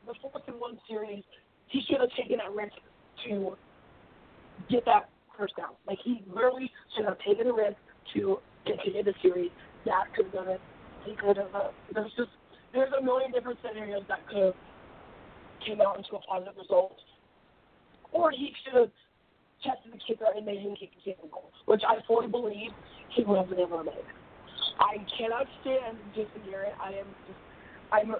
the fourth and one series, he should have taken that risk to get that first down. Like he literally should have taken the risk to continue the series. That could have done it. He could have. Uh, there's just there's a million different scenarios that could have came out into a positive result. Or he should have tested the kicker and made him kick the kick goal, which I fully believe he would have been able to make. I cannot stand Jason Garrett. I am just, I'm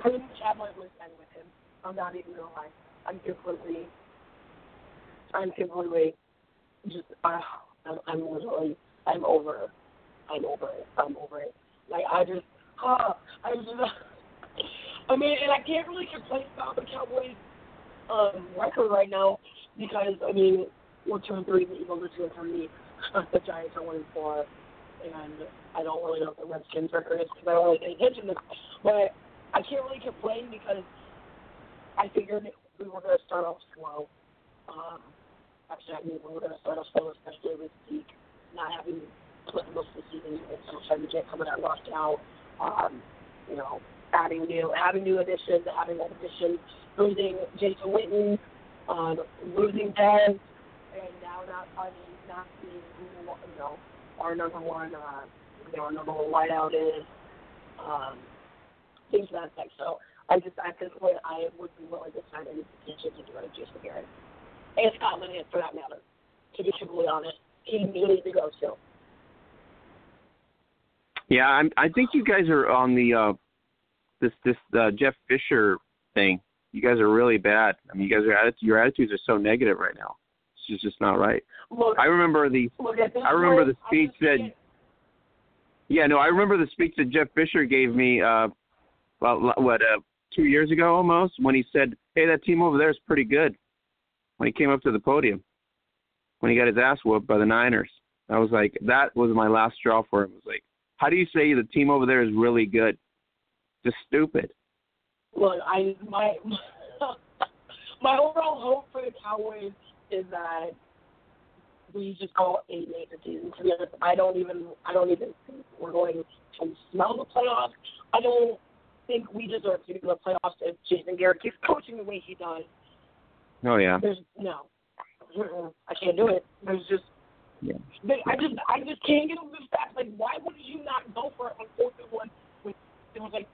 pretty much at my wit's end with him. I'm not even gonna lie. I'm completely, I'm completely, just, uh, I'm, I'm literally, I'm over. I'm over it. I'm over it. Like I just, uh, I I mean, and I can't really complain about the Cowboys' um, record right now because I mean, we're two and three, the Eagles are two and three, the Giants are one and four, and I don't really know what the Redskins' record is because I don't really pay attention to. Them. But I can't really complain because I figured we were going to start off slow. Um, actually, I knew we were going to start off slow, especially with Zeke not having played most of the season, and so trying to get some of that out um, you know, adding new, having new additions, having old additions, losing Jason Witten, um, losing Ben, and now not finding, not seeing who, you know, our number one, uh, you know, our number one wideout is. um, things to that effect. So I just at this point I would be willing to sign any petition to get rid of Jason Garrett and Scott Linehan for that matter. To be completely honest, he, needs to go still. Yeah, I'm, I think you guys are on the uh, this this uh, Jeff Fisher thing. You guys are really bad. I mean, you guys are your attitudes are so negative right now. It's just just not right. Look, I remember the look I remember the speech I that yeah no I remember the speech that Jeff Fisher gave me uh well what uh two years ago almost when he said hey that team over there is pretty good when he came up to the podium when he got his ass whooped by the Niners I was like that was my last straw for him it was like how do you say the team over there is really good just stupid Look, I my my overall hope for the Cowboys is that we just go eight and eight this season. To be honest, I don't even I don't even think we're going to smell the playoffs. I don't think we deserve to be in the playoffs if Jason Garrett keeps coaching the way he does. oh yeah There's no, I can't do it. There's just Yeah. They- I just I just can't get over the fact like why would you not go for it on fourth and one when it was like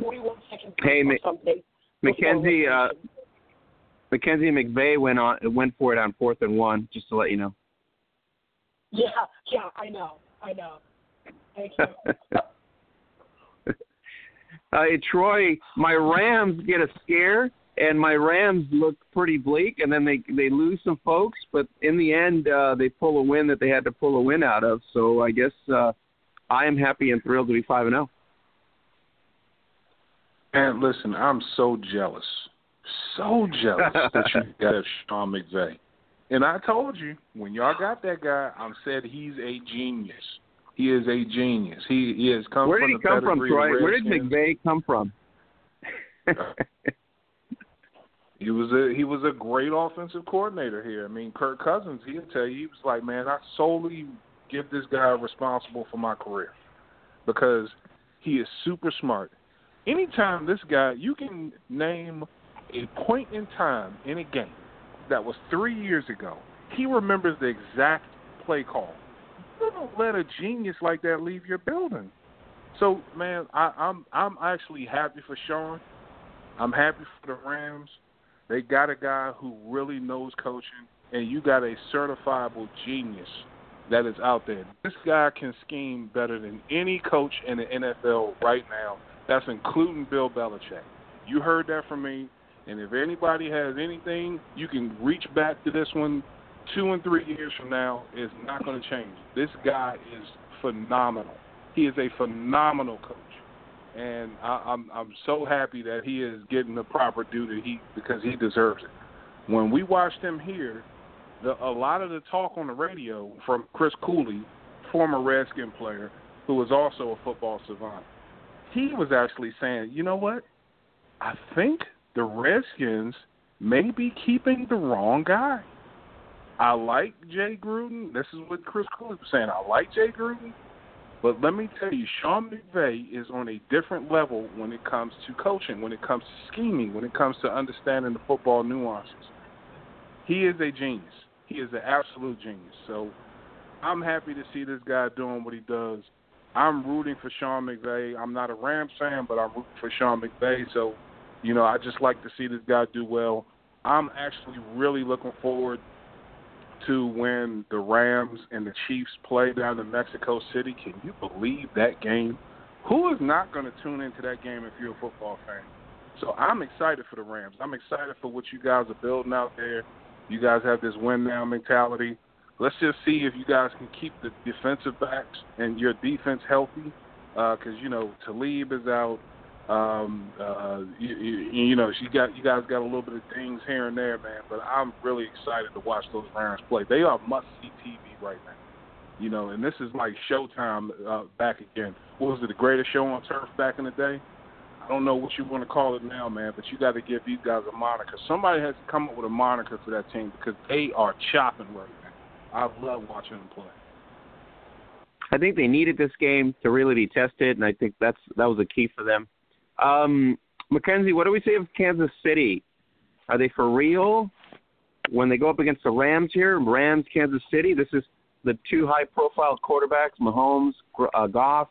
41 seconds Hey, or something. Mackenzie uh Mackenzie McVay went on went for it on fourth and one just to let you know Yeah, yeah, I know, I know. Thank you. uh, Troy, my Rams get a scare, and my Rams look pretty bleak, and then they they lose some folks, but in the end, uh, they pull a win that they had to pull a win out of. So I guess uh, I am happy and thrilled to be five and oh. zero. And listen, I'm so jealous, so jealous that you got Sean McVay. And I told you when y'all got that guy, I said he's a genius. He is a genius. He, he has come Where from did he the come from, Troy? Where did McVay come from? He was a he was a great offensive coordinator here. I mean, Kirk Cousins, he'll tell you, he was like, man, I solely give this guy responsible for my career because he is super smart. Anytime this guy, you can name a point in time in a game that was three years ago, he remembers the exact play call. You don't let a genius like that leave your building. So, man, I, I'm I'm actually happy for Sean. I'm happy for the Rams. They got a guy who really knows coaching, and you got a certifiable genius that is out there. This guy can scheme better than any coach in the NFL right now. That's including Bill Belichick. You heard that from me. And if anybody has anything, you can reach back to this one two and three years from now. It's not going to change. This guy is phenomenal. He is a phenomenal coach and I, I'm I'm so happy that he is getting the proper due that he because he deserves it. When we watched him here, the a lot of the talk on the radio from Chris Cooley, former Redskin player who was also a football savant, he was actually saying, you know what? I think the Redskins may be keeping the wrong guy. I like Jay Gruden. This is what Chris Cooley was saying. I like Jay Gruden. But let me tell you, Sean McVay is on a different level when it comes to coaching, when it comes to scheming, when it comes to understanding the football nuances. He is a genius. He is an absolute genius. So I'm happy to see this guy doing what he does. I'm rooting for Sean McVay. I'm not a Rams fan, but I'm rooting for Sean McVay. So, you know, I just like to see this guy do well. I'm actually really looking forward to when the Rams and the Chiefs play down in Mexico City. Can you believe that game? Who is not going to tune into that game if you're a football fan? So I'm excited for the Rams. I'm excited for what you guys are building out there. You guys have this win now mentality. Let's just see if you guys can keep the defensive backs and your defense healthy. Because uh, you know Talib is out. Um, uh, you, you, you know, she got you guys got a little bit of things here and there, man. But I'm really excited to watch those Rams play. They are must see TV right now. You know, and this is like Showtime uh, back again. What was it, the greatest show on turf back in the day? I don't know what you want to call it now, man, but you got to give these guys a moniker. Somebody has to come up with a moniker for that team because they are chopping right now. I love watching them play. I think they needed this game to really be tested, and I think that's that was a key for them. Um, Mackenzie, what do we say of Kansas City? Are they for real when they go up against the Rams here? Rams, Kansas City. This is the two high-profile quarterbacks, Mahomes, uh, Goff.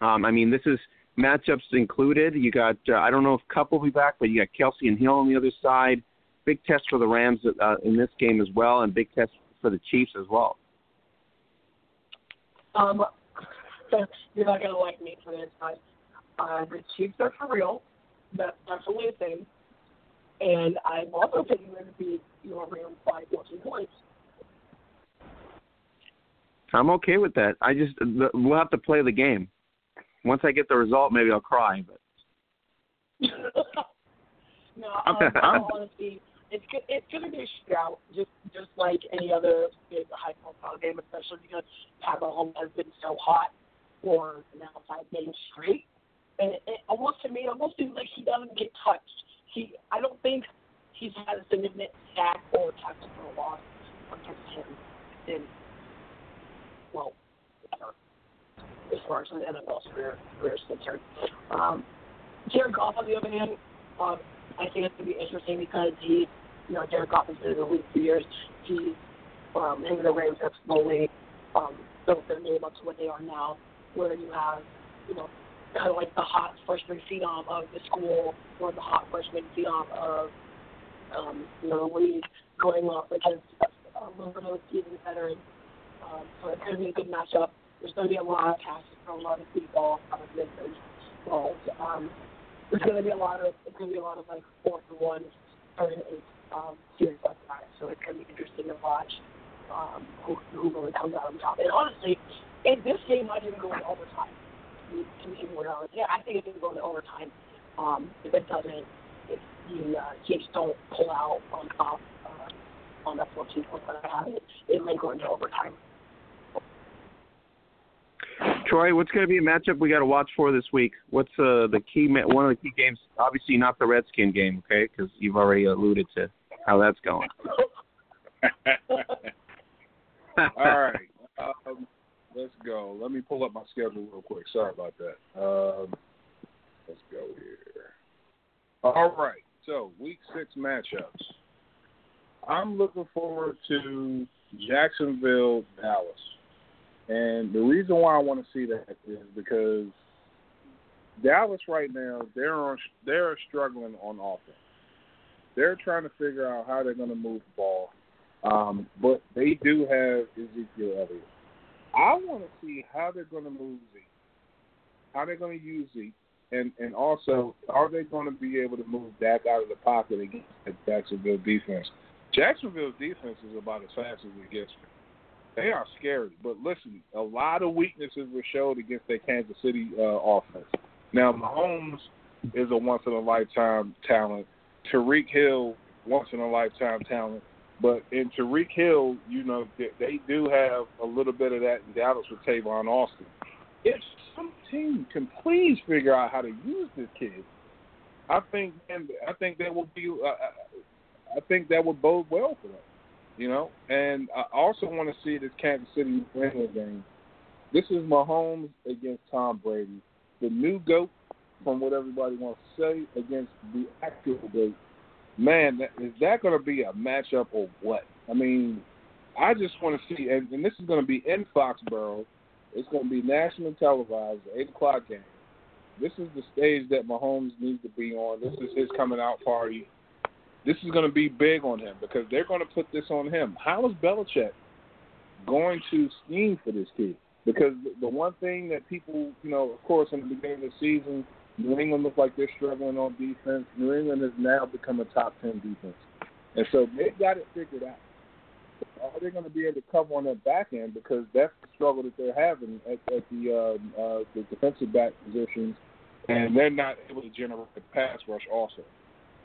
Um, I mean, this is matchups included. You got uh, I don't know if Kupp will be back, but you got Kelce and Hill on the other side. Big test for the Rams uh, in this game as well, and big test for the Chiefs as well. Um, you're not gonna like me for this, but uh, the Chiefs are for real. That's definitely a thing. And I'm also thinking they're going to beat your Rams by 14 points. I'm okay with that. I just we'll have to play the game. Once I get the result, maybe I'll cry. But no, um, I honestly, it's it's going to be a shootout, just just like any other big high profile game, especially because Pat Mahomes has been so hot for now five games straight. And it, almost to me, almost seems like he doesn't get touched. He, I don't think he's had a significant sack or a loss against him in well, as far as the NFL career, career is concerned. Um, Jared Goff, on the other hand, um, I think it's going to be interesting because he, you know, Jared Goff has been in the league for years. He, um, and the Rams have slowly um, built their name up to what they are now, where you have, you know, kind of like the hot freshman phenom of the school or the hot freshman phenom of, um, you know, the league going off against a little bit of a seasoned veteran um, so it's going to be a good matchup. There's going to be a lot of passes from a lot of people, a lot of misses. Um, there's going to be a lot of it's going to be a lot of like fourth and one, third and eight um, series like that. So it's going to be interesting to watch um, who, who really comes out on top. And honestly, in this game might even go into overtime. To me, yeah, I think it's going to go into overtime. Um, if it doesn't, if the uh, Chiefs don't pull out on top uh, on that 14 point that I have, it, it may go into overtime. Troy, what's going to be a matchup we got to watch for this week? What's uh, the key ma- one of the key games? Obviously, not the Redskin game, okay? Because you've already alluded to how that's going. All right, um, let's go. Let me pull up my schedule real quick. Sorry about that. Um, let's go here. All right, so week six matchups. I'm looking forward to Jacksonville, Dallas. And the reason why I want to see that is because Dallas right now they're on they're struggling on offense. They're trying to figure out how they're going to move the ball, um, but they do have Ezekiel Elliott. I want to see how they're going to move Zeke, how they're going to use Zeke, and and also are they going to be able to move Dak out of the pocket against the Jacksonville defense? Jacksonville's defense is about as fast as it gets. They are scary. But listen, a lot of weaknesses were showed against their Kansas City uh, offense. Now, Mahomes is a once in a lifetime talent. Tyreek Hill, once in a lifetime talent. But in Tyreek Hill, you know, they, they do have a little bit of that in Dallas with Tavon Austin. If some team can please figure out how to use this kid, I think and I think that will be uh, I think that would bode well for them you know. And I also want to see this Kansas City New game. This is Mahomes against Tom Brady, the new goat, from what everybody wants to say, against the actual goat. Man, is that going to be a matchup or what? I mean, I just want to see, and, and this is going to be in Foxborough. It's going to be national televised, eight o'clock game. This is the stage that Mahomes needs to be on. This is his coming out party this is going to be big on him because they're going to put this on him. How is Belichick going to scheme for this kid? Because the one thing that people, you know, of course, in the beginning of the season, New England looked like they're struggling on defense. New England has now become a top ten defense, and so they've got it figured out. Are they going to be able to cover on that back end? Because that's the struggle that they're having at, at the uh, uh, the defensive back positions, and they're not able to generate a pass rush also.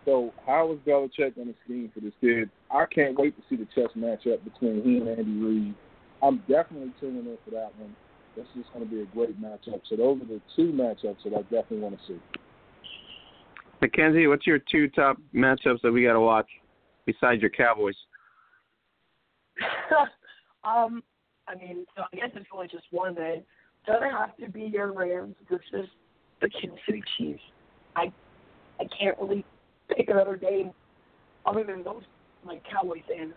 So how is Belichick going to scheme for this kid? I can't wait to see the chess matchup between he and Andy Reid. I'm definitely tuning in for that one. This is going to be a great matchup. So those are the two matchups that I definitely want to see. Mackenzie, what's your two top matchups that we got to watch besides your Cowboys? um, I mean, so I guess it's only just one. Then doesn't have to be your Rams versus the Kansas City Chiefs. I I can't really pick another game other than those like Cowboys and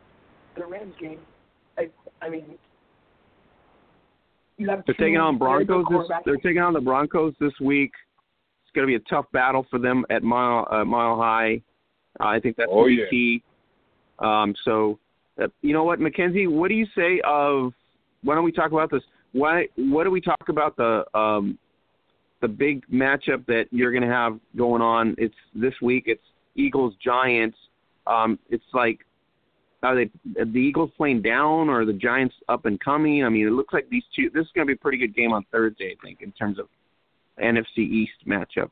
the Rams game. I I mean You have They're taking on Broncos. This, they're taking on the Broncos this week. It's going to be a tough battle for them at Mile uh, Mile High. Uh, I think that's Oh, gonna be yeah. key. Um, so, uh, you know what, Mackenzie? What do you say of? Why don't we talk about this? Why? What do we talk about the um, the big matchup that you're going to have going on? It's this week. It's Eagles Giants. Um, it's like are they are the Eagles playing down or the Giants up and coming? I mean, it looks like these two. This is going to be a pretty good game on Thursday, I think, in terms of NFC East matchup.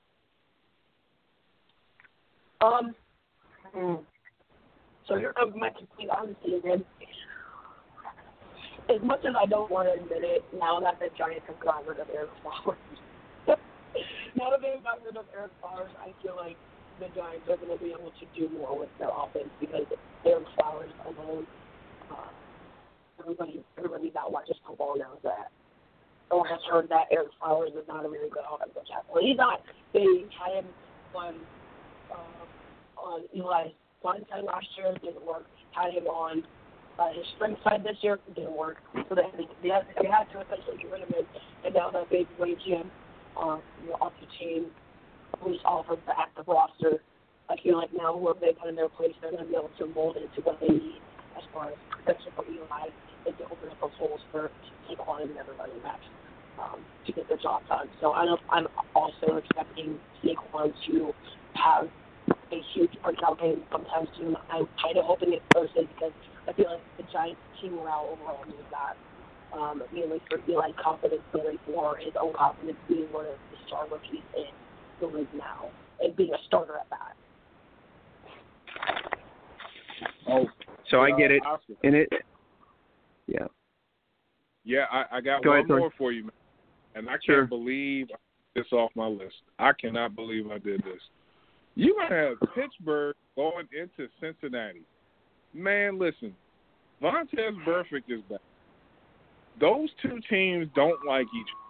Um, hmm. so you're of my complete honesty, man. As much as I don't want to admit it, now that the Giants have gotten rid of Ereck Flowers, now that they've gotten rid of Ereck Flowers, I feel like the Giants are going to be able to do more with their offense because Ereck Flowers alone. Uh, everybody, everybody that watches football knows that or has heard that Ereck Flowers is not a very good offensive tackle. He's not. They had him on uh, on Eli's blind side last year, didn't work. Had him on uh, his strength side this year, didn't work. So they they had, they had to essentially get rid of him, and now that they've waived him uh, you know, off the team, who's off of the active roster, I feel like now whoever they put in their place, they're going to be able to mold it to what they need as far as protection for Eli and to open up those holes for Saquon and everybody else um, to get the job done. So I know I'm also expecting Saquon to have a huge breakout game sometime soon. I'm kind of hoping it's Thursday because I feel like the Giants team morale overall needs that. Um, mainly for Eli's confidence building for his own confidence being one of the star rookies in the league now and being a starter at that. Oh, So I uh, get it, Oscar. and it. Yeah. Yeah, I, I got Go one ahead, Tori. more for you, man. And I can't Sure. believe I this off my list. I cannot believe I did this. You have Pittsburgh going into Cincinnati. Man, listen, Vontaze Burfict is back. Those two teams don't like each other.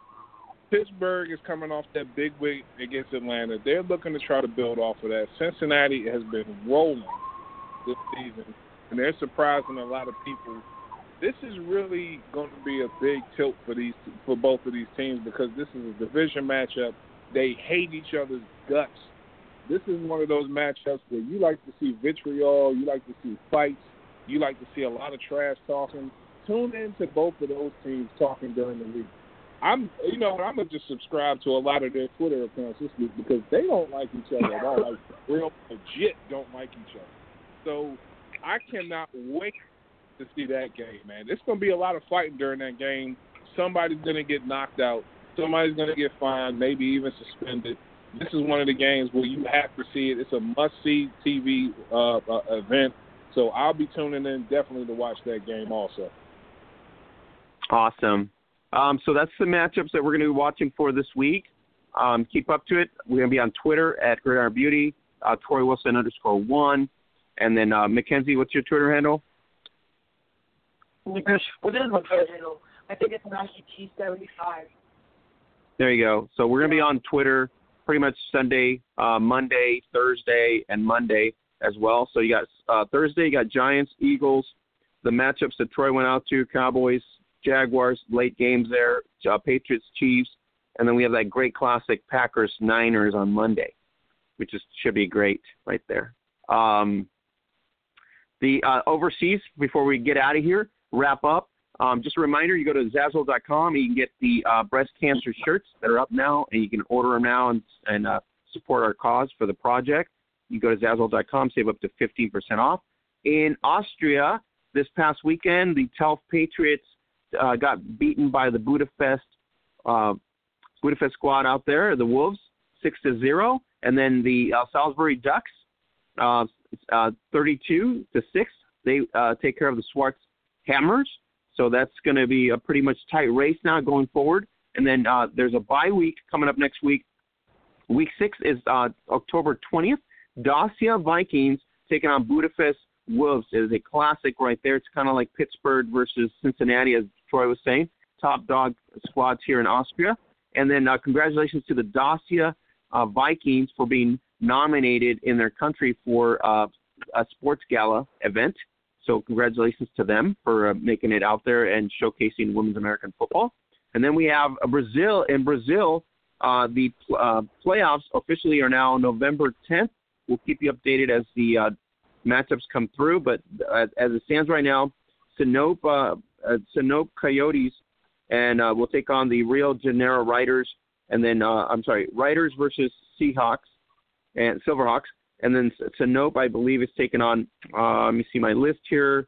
Pittsburgh is coming off that big win against Atlanta. They're looking to try to build off of that. Cincinnati has been rolling this season, and they're surprising a lot of people this is really going to be a big tilt for these for both of these teams because this is a division matchup. They hate each other's guts. This is one of those matchups where you like to see vitriol, you like to see fights, you like to see a lot of trash talking. Tune in to both of those teams talking during the week. I'm, you know, I'm gonna just subscribe to a lot of their Twitter accounts this week because they don't like each other at all. Like real legit don't like each other. So I cannot wait to see that game, man. It's going to be a lot of fighting during that game. Somebody's going to get knocked out. Somebody's going to get fined, maybe even suspended. This is one of the games where you have to see it. It's a must-see TV uh, uh, event. So I'll be tuning in definitely to watch that game also. Awesome. Um, so that's the matchups that we're going to be watching for this week. Um, keep up to it. We're going to be on Twitter at Gridiron Beauty, uh, Tori Wilson underscore one, and then uh, Mackenzie, what's your Twitter handle? What is my Twitter handle? I think it's Nike T seventy five. There you go. So we're going to be on Twitter pretty much Sunday, uh, Monday, Thursday, and Monday as well. So you got uh, Thursday, you got Giants, Eagles, the matchups that Troy went out to, Cowboys, Jaguars, late games there, uh, Patriots, Chiefs, and then we have that great classic Packers, Niners on Monday, which is should be great right there. Um, the uh, overseas, before we get out of here, wrap up. Um, just a reminder, you go to Zazzle.com, you can get the uh, breast cancer shirts that are up now, and you can order them now and, and uh, support our cause for the project. You go to Zazzle.com, save up to 15% off. In Austria, this past weekend, the Telf Patriots uh, got beaten by the Budapest uh, Budapest squad out there, the Wolves, six to zero, and then the uh, Salisbury Ducks, uh, uh, 32 to six. They uh, take care of the Swartz Hammers. So that's going to be a pretty much tight race now going forward. And then uh, there's a bye week coming up next week. Week six is uh, October 20th. Dacia Vikings taking on Budapest Wolves. It is a classic right there. It's kind of like Pittsburgh versus Cincinnati, as Troy was saying. Top dog squads here in Austria. And then uh, congratulations to the Dacia uh, Vikings for being nominated in their country for uh, a sports gala event. So congratulations to them for uh, making it out there and showcasing women's American football. And then we have Brazil. In Brazil, uh, the uh, playoffs officially are now November 10th. We'll keep you updated as the uh, matchups come through. But uh, as it stands right now, Sinop, uh, uh, Coyotes, and uh, we'll take on the Rio Janeiro Riders. And then, uh, I'm sorry, Riders versus Seahawks and Silverhawks. And then Sinop, I believe, is taking on, uh, let me see my list here,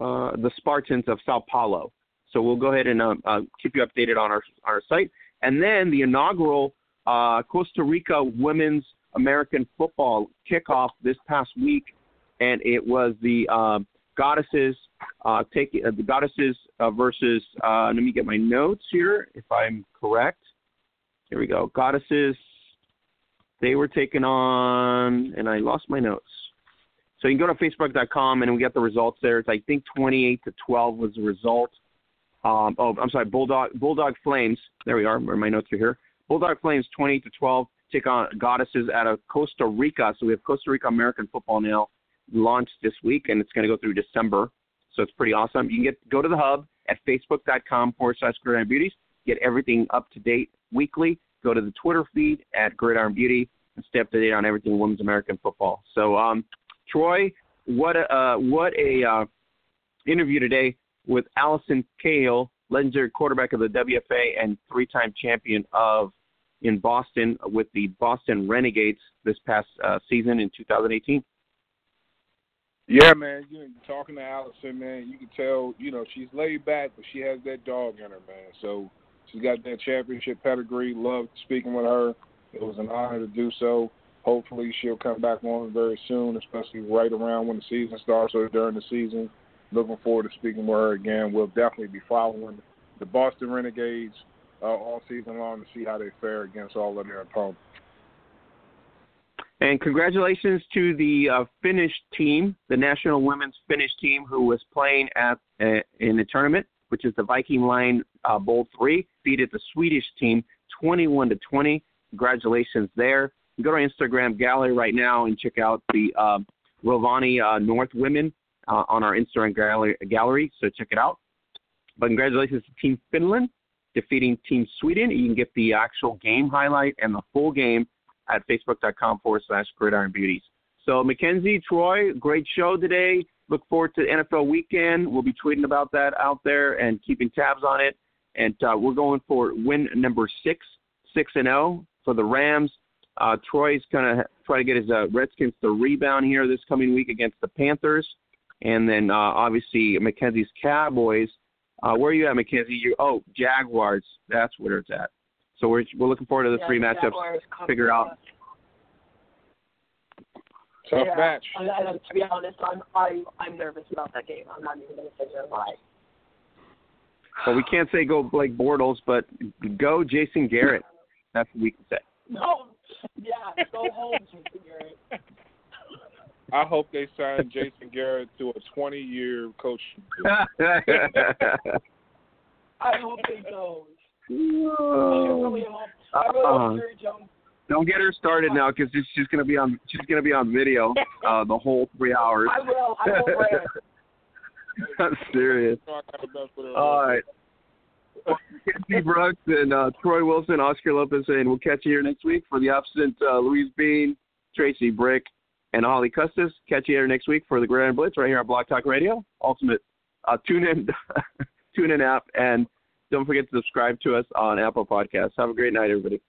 uh, the Spartans of Sao Paulo. So we'll go ahead and uh, uh, keep you updated on our, our site. And then the inaugural uh, Costa Rica Women's American Football kickoff this past week, and it was the uh, Goddesses uh, take uh, the Goddesses uh, versus. Uh, let me get my notes here, if I'm correct. Here we go. Goddesses. They were taken on, and I lost my notes. So you can go to facebook.com and we get the results there. It's I think 28 to 12 was the result. Um, oh, I'm sorry, Bulldog Bulldog Flames. There we are. Where my notes are here. Bulldog Flames 28 to 12 take on Goddesses out of Costa Rica. So we have Costa Rica American football now launched this week, and it's going to go through December. So it's pretty awesome. You can get go to the hub at facebook.com forward slash Gridiron Beauties. Get everything up to date weekly. Go to the Twitter feed at Gridiron Beauty and stay up to date on everything women's American football. So, um, Troy, what a uh, what a uh, interview today with Allison Cahill, legendary quarterback of the WFA and three-time champion of in Boston with the Boston Renegades this past uh, season in 2018. Yeah, man. You know, talking to Allison, man, you can tell. You know, she's laid back, but she has that dog in her, man. So she's got that championship pedigree. Loved speaking with her. It was an honor to do so. Hopefully, she'll come back on very soon, especially right around when the season starts or during the season. Looking forward to speaking with her again. We'll definitely be following the Boston Renegades uh, all season long to see how they fare against all of their opponents. And congratulations to the uh, Finnish team, the national women's Finnish team, who was playing at uh, in the tournament, which is the Viking Line uh, Bowl three, defeated the Swedish team 21 to 20. Congratulations there. Go to our Instagram gallery right now and check out the uh, Rovani North women uh, on our Instagram gallery, gallery. So check it out. But congratulations to Team Finland defeating Team Sweden. You can get the actual game highlight and the full game at facebook.com forward slash gridiron beauties. So, Mackenzie, Troy, great show today. Look forward to NFL weekend. We'll be tweeting about that out there and keeping tabs on it. And uh, we're going for win number six, six and zero oh for the Rams. Uh, Troy's gonna try to get his uh, Redskins to rebound here this coming week against the Panthers, and then uh, obviously Mackenzie's Cowboys uh, where are you at, Mackenzie? You oh Jaguars. That's where it's at. So we're we're looking forward to the yeah, three matchups. Figure out. Tough yeah, match. And, and to be honest, I'm I, I'm nervous about that game. I'm not even going to sit here and lie. Well, we can't say go Blake Bortles, but go Jason Garrett. That's what we can say. No, yeah, go home, Jason Garrett. I hope they sign Jason Garrett to a 20-year coaching deal. I hope they don't. I Whoa. really. I really hope Jerry Jones. Don't get her started now because she's going to be on. She's going to be on video uh, the whole three hours. I will. I will. I'm serious. So I gotta mess with her. All right. Mackenzie Brooks and uh, Troy Wilson, Oscar Lopez, and we'll catch you here next week for the absent uh, Louise Bean, Tracy Brick, and Holly Custis. Catch you here next week for the Grand Blitz right here on BlogtalkRadio. Ultimate uh, tune in, tune in app, and don't forget to subscribe to us on Apple Podcasts. Have a great night, everybody.